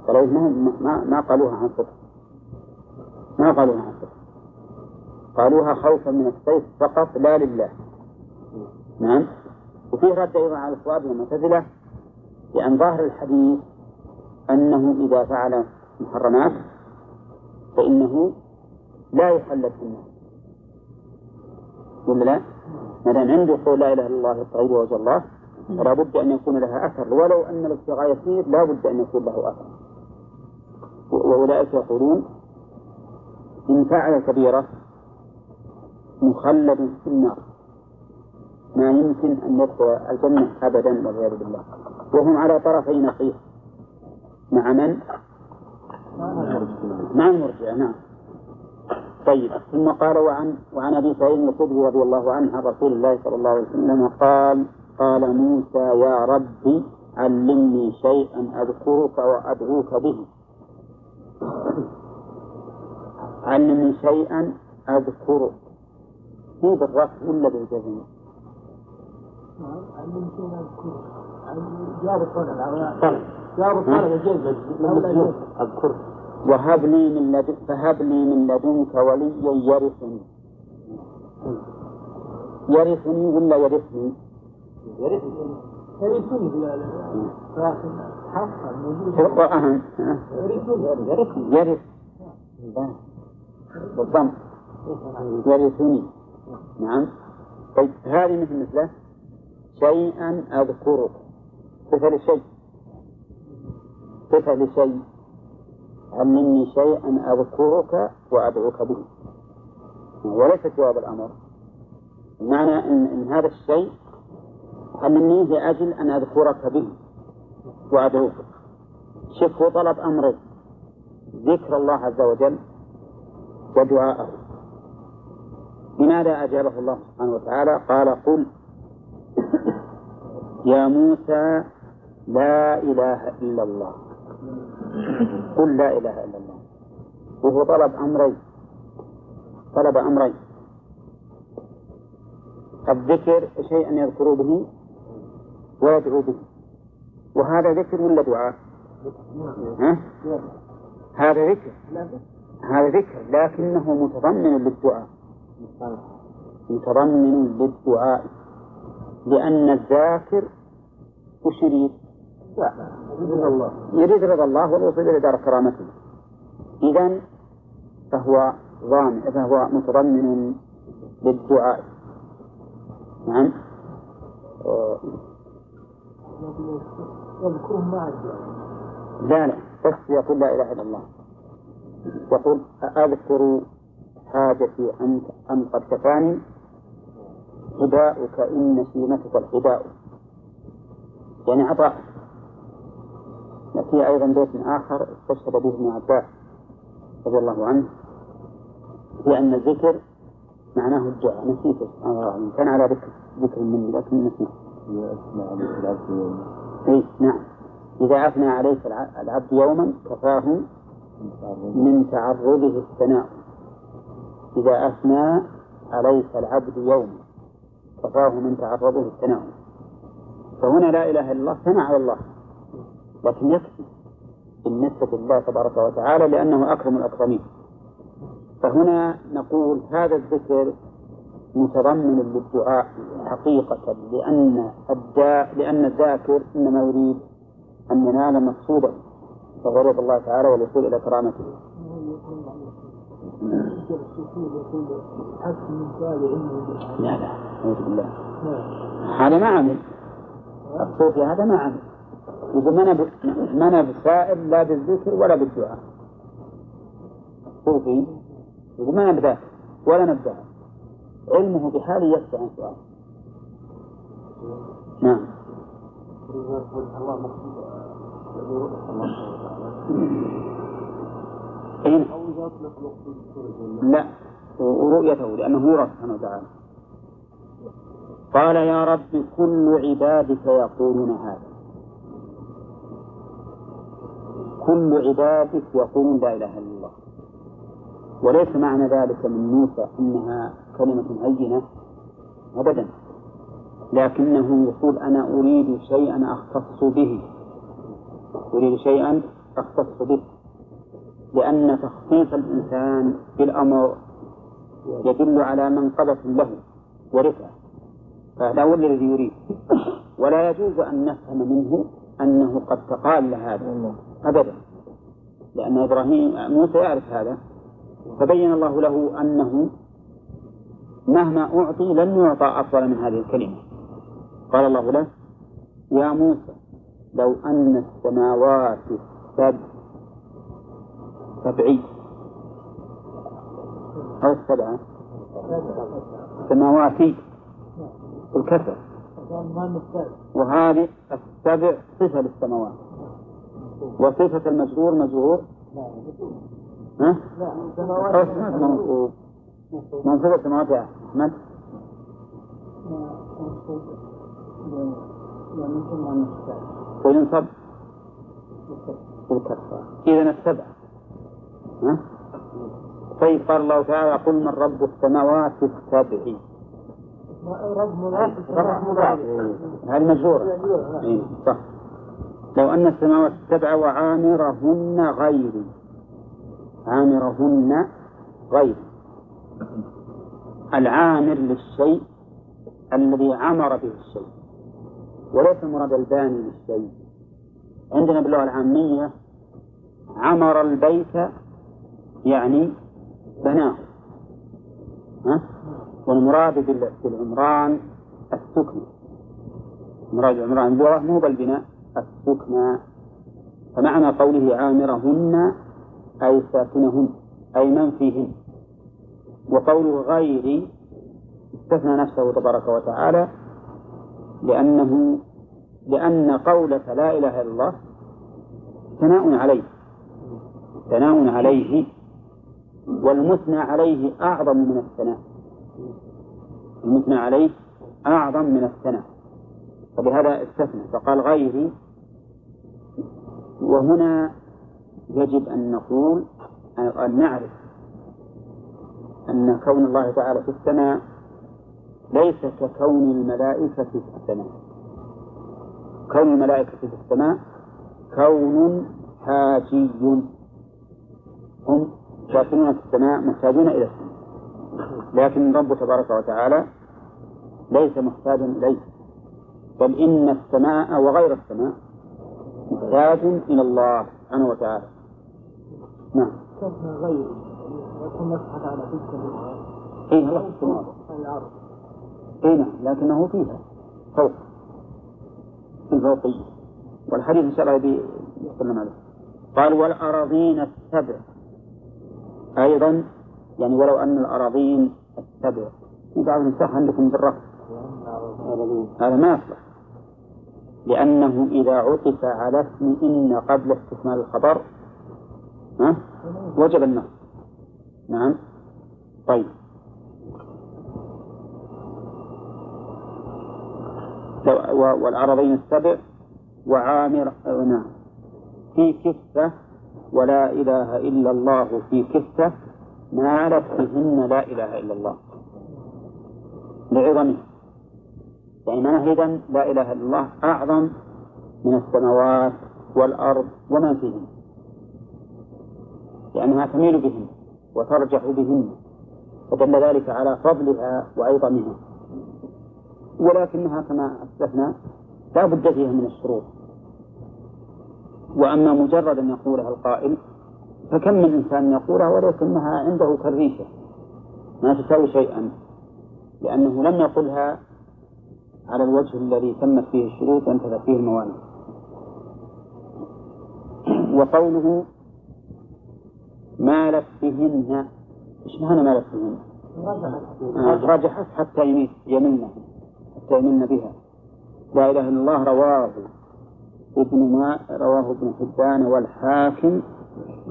ما ما, ما قالوها عن صدق. ما قالوها عن صدق. قالوها خوفا من السيف فقط لا لله. نعم. وفيه رد أيضا على الصواب والمعتزلة لأن ظاهر الحديث أنه إذا فعل محرمات فإنه لا يخلد في النار ولا لا؟ ما دام عنده قول لا إله إلا الله الطيب وجه الله فلا بد أن يكون لها أثر. ولو أن الابتغاء يسير لا بد أن يكون له أثر. وأولئك يقولون إن فعل كبيرة مخلد في النار. ما يمكن أن يدخل الجنة أبدا والعياذ بالله. وهم على طرفي نقيض. مع من؟ مع المرجئة نعم طيب ثم قال وعن وعن ابي سعيد الخدري رضي الله عنه عن رسول الله صلى الله عليه وسلم قال قال موسى يا ربي علمني شيئا اذكرك وادعوك به علمني شيئا اذكرك في بالرفع ولا بالجزم؟ علمني شيئا اذكرك جواب الطلب جواب الطلب الجزم أذكرك وهب لي من لدن فهب لي من لدنك وليا يرثني. يرثني ولا يرثني؟ يرثني. القرآن يرث بالضم يرثني. نعم. طيب هذه مثل مثله. شيئا أذكرك. صفة لشيء صفة لشيء علمني شيئا أذكرك وأدعوك به. وليس جواب الأمر. معنى إن, إن هذا الشيء علمني لأجل أن أذكرك به وأدعوك. شوف هو طلب أمرين. ذكر الله عز وجل ودعاءه. لماذا أجابه الله سبحانه وتعالى؟ قال قل يا موسى لا إله إلا الله. قل لا إله إلا الله وهو طلب أمرين طلب أمرين الذكر شيئا يذكر به ويدعو به وهذا ذكر ولا دعاء؟ ها؟ هذا ذكر هذا ذكر لكنه متضمن للدعاء متضمن للدعاء لأن الذاكر وش يريد؟ يريد رضا الله. والوصول إلى دار كرامته. إذا فهو ضامن فهو متضمن للدعاء. نعم. لا لا. بس يقول لا إله إلا الله. يقول أذكر حاجتي أنت أم قد كفاني؟ حداؤك إن شيمتك الحداء يعني عطاء. في أيضا بيت آخر استشهد به ابن عباس رضي الله عنه بأن الذكر معناه الدعاء. نسيته سبحان الله كان على ذكر ذكر مني لكن نسيت. أي نعم. إذا أثنى عليك العبد يوما كفاه من تعرضه الثناء. إذا أثنى عليك العبد يوما كفاه من تعرضه الثناء. فهنا لا إله إلا الله ثنى على الله. لكن يكفي بالنسبة لله تبارك وتعالى لأنه أكرم الأكرمين. فهنا نقول هذا الذكر متضمن للدعاء حقيقة لأن الداء لأن الذاكر إنما يريد أن ينال مقصوده فهو الله تعالى والوصول إلى كرامته. لا لا أعوذ بالله. هذا ما عمل. الصوفي هذا ما عمل. يقول أنا بسائل لا بالذكر ولا بالدعاء. الصوفي يقول ما أنا بذاكر ولا نبدأ. علمه بحاله يكفي عن سؤال. نعم. أين؟ لا. ورؤيته لأنه يرى سبحانه وتعالى. قال يا رب كل عبادك يقولون هذا. كل عبادك يقولون لا إله إلا الله. وليس معنى ذلك من موسى أنها كلمة هينة أبدا. لكنه يقول أنا أريد شيئا أختص به. أريد شيئا أختص به. لأن تخصيص الإنسان بالأمر يدل على منقبة له ورفعة. فهذا هو الذي يريد. ولا يجوز أن نفهم منه أنه قد تقال هذا. أبدا. لأن إبراهيم موسى يعرف هذا. فبين الله له أنه مهما أعطي لن يعطى أفضل من هذه الكلمة. قال الله له يا موسى لو أن السماوات السبع سبعي أو السبعة سماواتي الكسر وهذه السبع صفة للسماوات. وصفة المجرور مجرور ها؟ أو منصوب منصوب السماوات يا أحمد وينصب إذا السبع ها؟ طيب قال الله تعالى قل من رب السماوات السبع هذه مجرورة إيه، صح. لو أن السماوات السبع وعامرهن غيري عامرهن غير. العامر للشيء الذي عمر به الشيء وليس المراد الباني للشيء. عندنا باللغة العامية عمر البيت يعني بناه. ها؟ والمراد بالعمران السكن. مراد عمران اللغة مو بالبناء. السكنى فمعنى قوله عامرهن أي ساكنهن أي من فيهن وقوله غيري استثنى نفسه تبارك وتعالى لأنه لأن قولة لا إله إلا الله ثناء عليه ثناء عليه والمثنى عليه أعظم من الثناء. المثنى عليه أعظم من الثناء. فبهذا استثنى. فقال غيري وهنا يجب أن نقول أن نعرف أن كون الله تعالى في السماء ليس ككون الملائكة في السماء. كون الملائكة في السماء كون حاجي. هم ساكنون في السماء محتاجون إلى السماء. لكن الرب تبارك وتعالى ليس محتاجا إليه. بل إن السماء وغير السماء محتاج إلى الله سبحانه وتعالى. نعم. غير يكون إيه الله في السماء إيه نعم. لكنه فيها فوق. الفوقية والحديث إن شاء الله يتكلم عليه. قال والأراضين السبع. أيضا يعني ولو أن الأراضين السبع. في بعض النسخ عندكم بالرفع هذا ما يصلح. لأنه إذا عطف على اسم إن قبل استكمال الخبر ها؟ وجب النص. نعم. طيب. والعربين السبع وعامر نعم. في كفة ولا إله إلا الله في كفة نالت بهن لا إله إلا الله. لعظمه. يعني معناه إذا لا إله إلا الله أعظم من السماوات والأرض وما فيهن. لأنها تميل بهن وترجح بهن فدل ذلك على فضلها وعظمها. ولكنها كما أسلفنا لا بد فيها من الشروط. وأما مجرد أن يقولها القائل فكم من إنسان يقولها ولكنها عنده كالريشة ما تساوي شيئا لأنه لم يقلها على الوجه الذي تمت فيه الشروط وانتهت فيه الموانع وقوله مالت بهن إيش معنى مالت بهن؟ رجحت حتى يميت يمنه حتى يمن بها لا إله إلا الله رواه ابن ما رواه ابن حبان والحاكم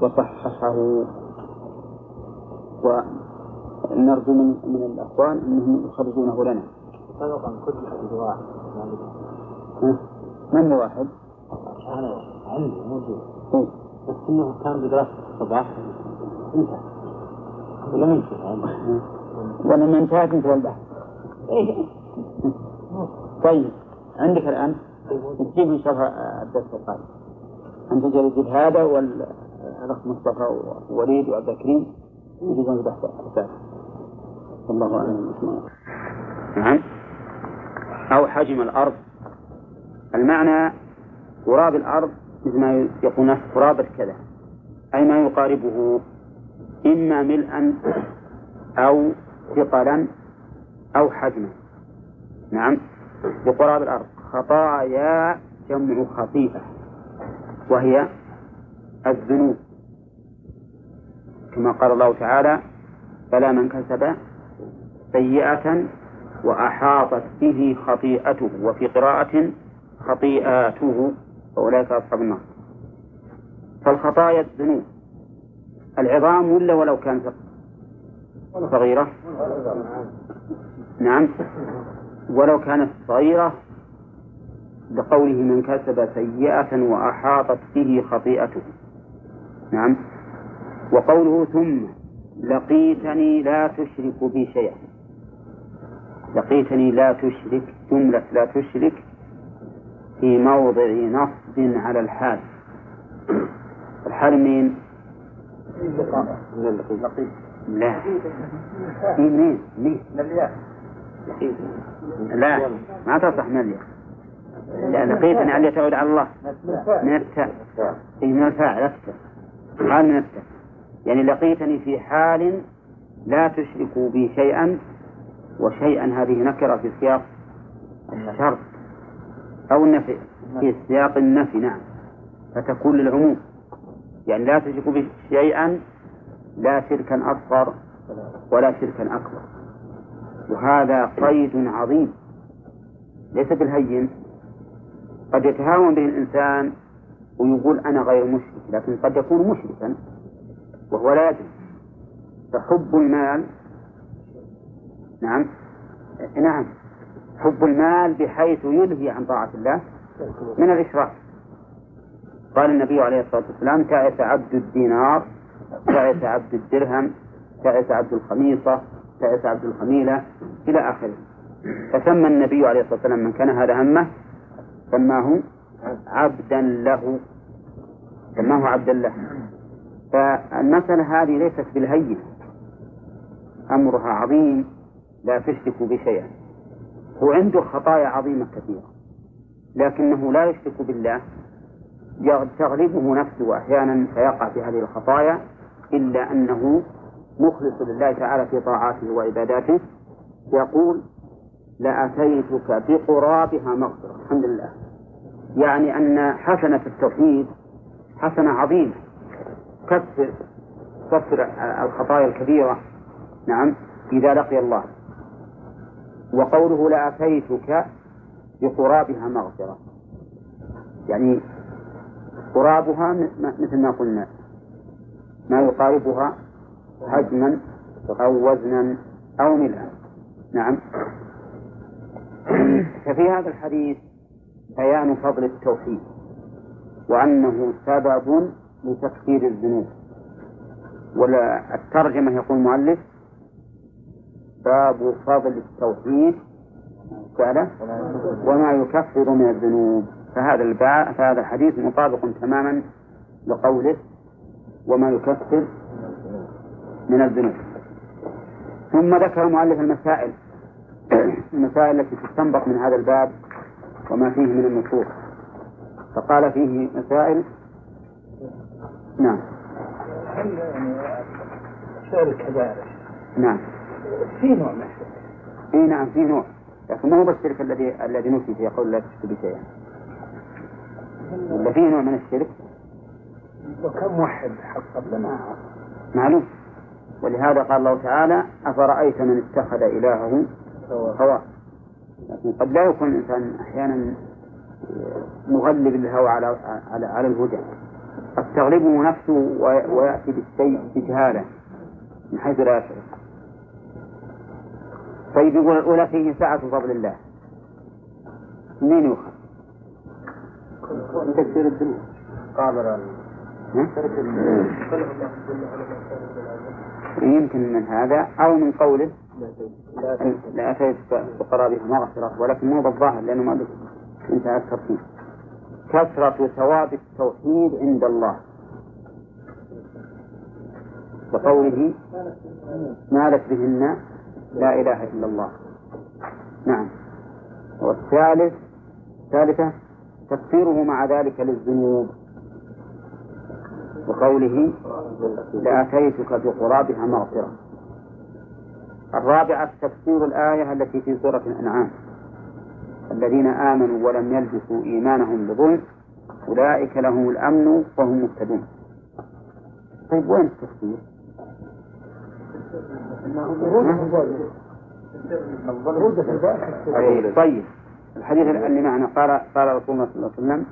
وصححه ونرجو من من الأخوان أنهم يخرجونه لنا. سبقا كتب من واحد؟ أنا عندي موجود. بس إنه كان بدراسة الصباح. انتهى. ولا يمكن ولما انتهت انتهى البحث طيب عندك الآن؟ تجيب إن شاء الله الدرس القادم أنت تجيب هذا والأخ مصطفى ووليد وعبد الكريم يجيبون البحث. الثالث والله أعلم. نعم. أو حجم الأرض. المعنى تراب الأرض مثل ما يقول ناس تراب كذا أي ما يقاربه إما ملءا أو ثقلا أو حجما. نعم بقراب الأرض. خطايا جمع خطيئة وهي الذنوب. كما قال الله تعالى فلا من كسب سيئة وأحاطت به خطيئته وفي قراءة خطيئاته فأولئك أصحاب النار. فالخطايا الذنوب العظام ولا ولو كانت صغيرة؟ نعم. ولو كانت صغيرة بقوله من كسب سيئة وأحاطت به خطيئته. نعم. وقوله ثم لقيتني لا تشرك بي شيئا. لقيتني لا تشرك جملة لا تشرك في موضع نصب على الحال. الحال مين؟ لا. في منين؟ منين؟ لا. ما تصح مليا لأن لقيتني علي تعود على الله. من التاء. إيه من الفاعل قال من التاء. يعني لقيتني في حال لا تشركوا بي شيئا وشيئا هذه نكرة في سياق الشرط. أو النفي. في سياق النفي نعم. فتكون للعموم. يعني لا تشركوا به شيئا لا شركا أصغر ولا شركا أكبر. وهذا قيد عظيم. ليس بالهين. قد يتهاون به الإنسان ويقول أنا غير مشرك لكن قد يكون مشركا وهو لا يدري. فحب المال نعم. نعم. حب المال بحيث يلهي عن طاعة الله. من الإشراك قال النبي عليه الصلاة والسلام تعس عبد الدينار تعس عبد الدرهم تعس عبد الخميصة تعس عبد الخميلة إلى آخره. فسمى النبي عليه الصلاة والسلام من كان هذا همه سماه عبدا له. سماه عبدا له. فالمسألة هذه ليست بالهين أمرها عظيم. لا تشرك بشيئا هو عنده خطايا عظيمة كثيرة. لكنه لا يشرك بالله. تغلبه نفسه أحيانا فيقع في هذه الخطايا إلا أنه مخلص لله تعالى في طاعاته وعباداته. يقول لأتيتك بقرابها مغفرة. الحمد لله. يعني أن حسنة التوحيد حسنة عظيمة. كفر كفر الخطايا الكبيرة. نعم. إذا لقي الله. وقوله لأتيتك بقرابها مغفرة. يعني قرابها مثل ما قلنا. ما يقاربها حجما أو وزنا أو ملءا نعم. ففي هذا الحديث بيان فضل التوحيد وأنه سبب لتكفير الذنوب. ولا الترجمة يقول المؤلف باب فضل التوحيد. وما يكفر من الذنوب. فهذا الباء فهذا الحديث مطابق تماما لقوله وما يكفر من الذنوب. ثم ذكر المؤلف المسائل. المسائل التي تستنبط من هذا الباب وما فيه من النصوص. فقال فيه مسائل. نعم. هل يعني الكبائر؟ نعم. في نوع من الشرك. إي نعم في نوع. لكن ما هو بالشرك الذي الذي نفي في قول لا تشرك بشيئا. ولا في نوع من الشرك؟ وكم موحد حق لنا معلوم. ولهذا قال الله تعالى أفرأيت من اتخذ إلهه هواه لكن قد لا يكون الإنسان أحيانا مغلب الهوى على على على الهدى. قد تغلبه نفسه ويأتي بالشيء بجهالة من حيث لا يشعر. طيب يقول الأولى فيه سعة فضل الله. منين يؤخذ؟ تكثير الذنوب قابل يمكن من هذا أو من قوله لأتيت بقرابها مغفرة ولكن مو بالظاهر لأنه ما انتهى الترتيب كثرة ثواب التوحيد عند الله. وقوله نالت بهن لا إله إلا الله. نعم. والثالث ثالثة تكفيره مع ذلك للذنوب. وقوله لأتيتك بقرابها مغفرة. الرابعة تفسير الآية التي في سورة الأنعام. الذين آمنوا ولم يلبسوا إيمانهم بظلم أولئك لهم الأمن وهم مهتدون. طيب وين التفسير؟ طيب الحديث اللي معنا قال قال رسول الله صلى الله عليه وسلم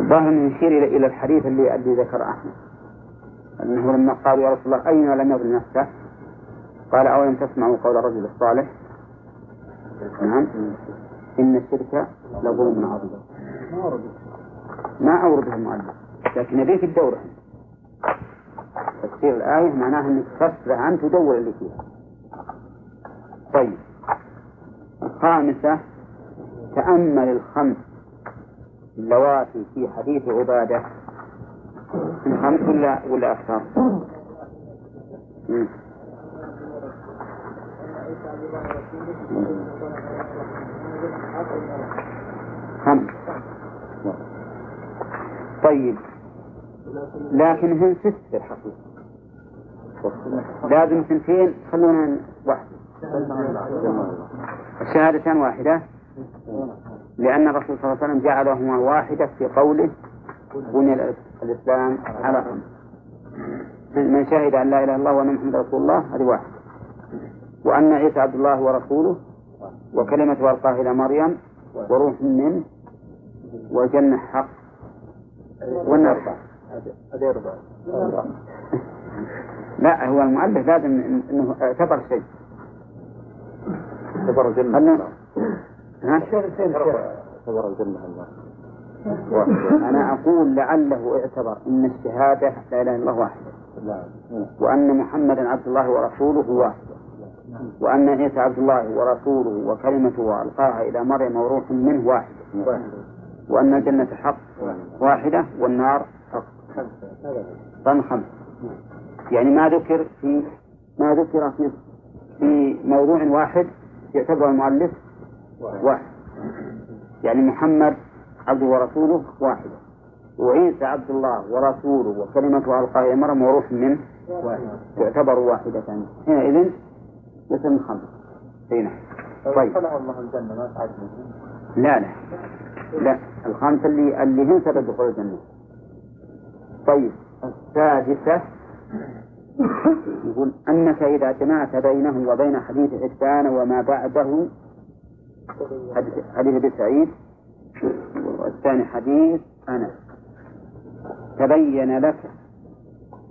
الظاهر انه يشير إلى إلى الحديث اللي اللي ذكر احمد انه لما قالوا يا رسول الله اين لم يظلم نفسه قال اولم تسمعوا قول الرجل الصالح. نعم. إن الشرك لظلم عظيم ما اورده المؤلف لكن نبيه في الدورة. تفسير الآية معناها أنك تصبح أن تدور اللي فيها. طيب. الخامسة تأمل الخمس. اللواتي في حديث عبادة. خمس ولا ولا أكثر؟ خمس طيب. لكن هن ست في الحقيقة؟ لازم سنتين خلونا واحدة الشهادتان واحدة. لأن الرسول صلى الله عليه وسلم جعلهما واحدة في قوله بني الإسلام على من شهد أن لا إله إلا الله وأن محمد رسول الله هذه واحدة. وأن عيسى عبد الله ورسوله وكلمة ألقاها إلى مريم وروح منه وجنة حق. والنار هذه أربعة. لا هو المؤلف لازم إنه اعتبر شيء. اعتبر جنة. ها؟ اعتبر الجنة أنا أقول لعله اعتبر أن الشهادة لا إله إلا الله واحدة وأن محمدا عبد الله ورسوله واحدة وأن عيسى عبد الله ورسوله وكلمته ألقاها إلى مريم وروح منه واحدة وأن الجنة حق واحدة والنار حق. طن خمس. يعني ما ذكر في ما ذكر في في موضوع واحد يعتبر المؤلف واحد. يعني محمد عبده ورسوله واحدة وعيسى عبد الله ورسوله وكلمته ألقاها إلى مريم وروح منه تعتبر واحدة. حينئذ يتم خمس. أي نعم. طيب. الله الجنة ما لا لا. لا الخمس اللي اللي هن سبب دخول الجنة. طيب السادسة يقول أنك إذا جمعت بينه وبين حديث حسان وما بعده حديث أبي سعيد والثاني حديث أنس. تبين لك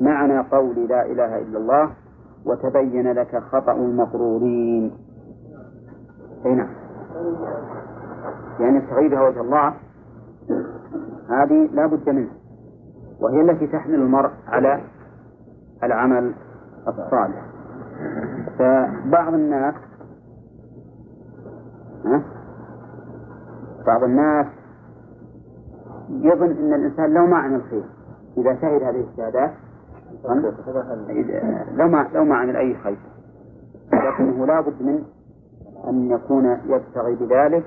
معنى قول لا إله إلا الله وتبين لك خطأ المغرورين أي نعم. يعني تغيبها وجه الله هذه لا بد منها وهي التي تحمل المرء على العمل الصالح فبعض الناس؟ بعض الناس يظن أن الإنسان لو ما عمل خير إذا شهد هذه الشهادات لو ما لو ما عمل أي خير لكنه لا بد من أن يكون يبتغي بذلك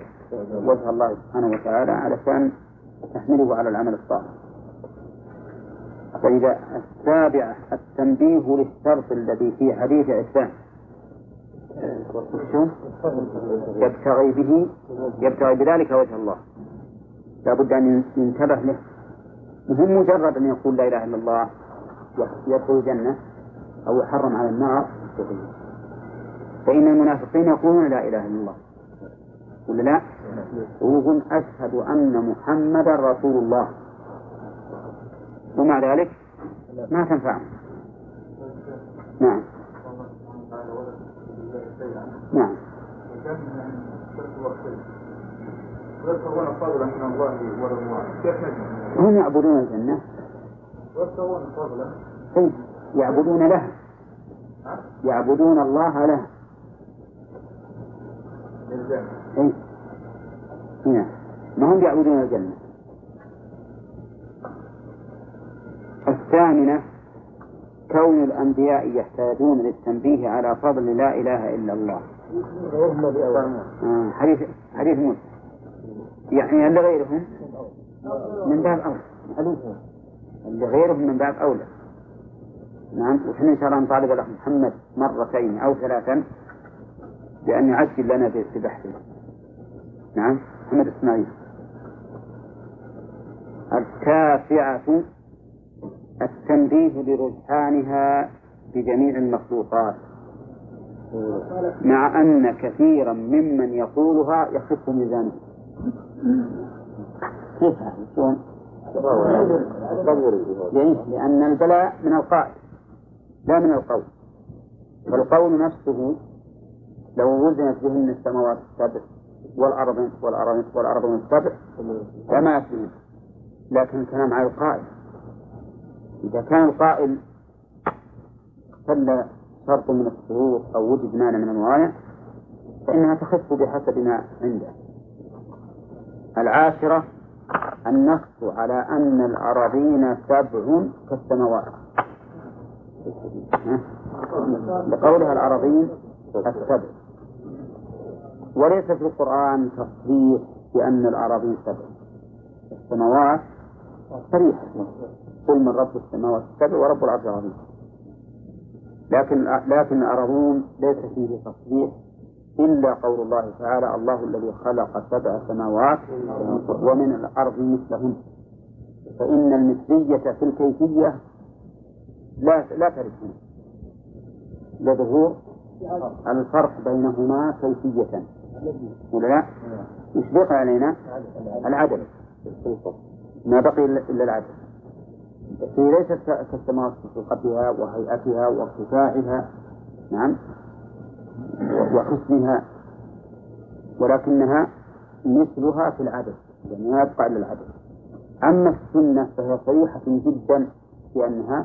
وجه الله سبحانه وتعالى علشان تحمله على العمل الصالح. فإذا السابعة التنبيه للشرط الذي في حديث عثمان يبتغي به يبتغي بذلك وجه الله. لا بد أن ينتبه له. مهم مجرد أن يقول لا إله إلا الله يدخل الجنة أو يحرم على النار. فإن المنافقين يقولون لا إله إلا الله. ولا لا؟ وهم أشهد أن محمدا رسول الله. ومع ذلك ما تنفعهم نعم. نعم. هم يعبدون الجنة. هم فضلا يعبدون لها. يعبدون الله لها. هنا. ما هم يعبدون الجنة؟ الثامنة كون الأنبياء يحتاجون للتنبيه على فضل لا إله إلا الله. آه، حديث حديث موسى. يعني اللي غيرهم من باب أولى. اللي غيرهم من باب أولى؟ نعم وحنا إن شاء الله نطالب الأخ محمد مرتين أو ثلاثا بأن يعجل لنا بحثه. نعم محمد إسماعيل التاسعة التنبيه لرجحانها بجميع المخلوقات مع أن كثيرا ممن يقولها يخف ميزانه كيف هذا؟ شلون؟ ليه؟ لأن البلاء من القائل لا من القول فالقول نفسه لو وزنت بهن السماوات السبع والأرض والأرض والأرض السبع لما فيه لكن الكلام على القائل. إذا كان القائل اختل شرط من الشروط أو وجد مانع من الموانع فإنها تخف بحسب ما عنده. العاشرة النص على أن الأراضين سبع كالسماوات. لقولها الأراضين السبع. وليس في القرآن تصريح بأن الأراضين سبع. السماوات صريحة. قل من رب السماوات السبع ورب العرش العظيم. لكن لكن الأراضون ليس فيه تصريح إلا قول الله تعالى الله الذي خلق سبع سماوات ومن الأرض مثلهن. فإن المثلية في الكيفية لا لا هنا لظهور الفرق بينهما كيفية. ولا لا؟ وش بقي علينا؟ العدد ما بقي إلا العدد هي ليست كالسماوات في خلقتها وهيئتها وارتفاعها نعم وحسنها ولكنها مثلها في العدد يعني ما يبقى إلا العدد أما السنة فهي صريحة جدا في أنها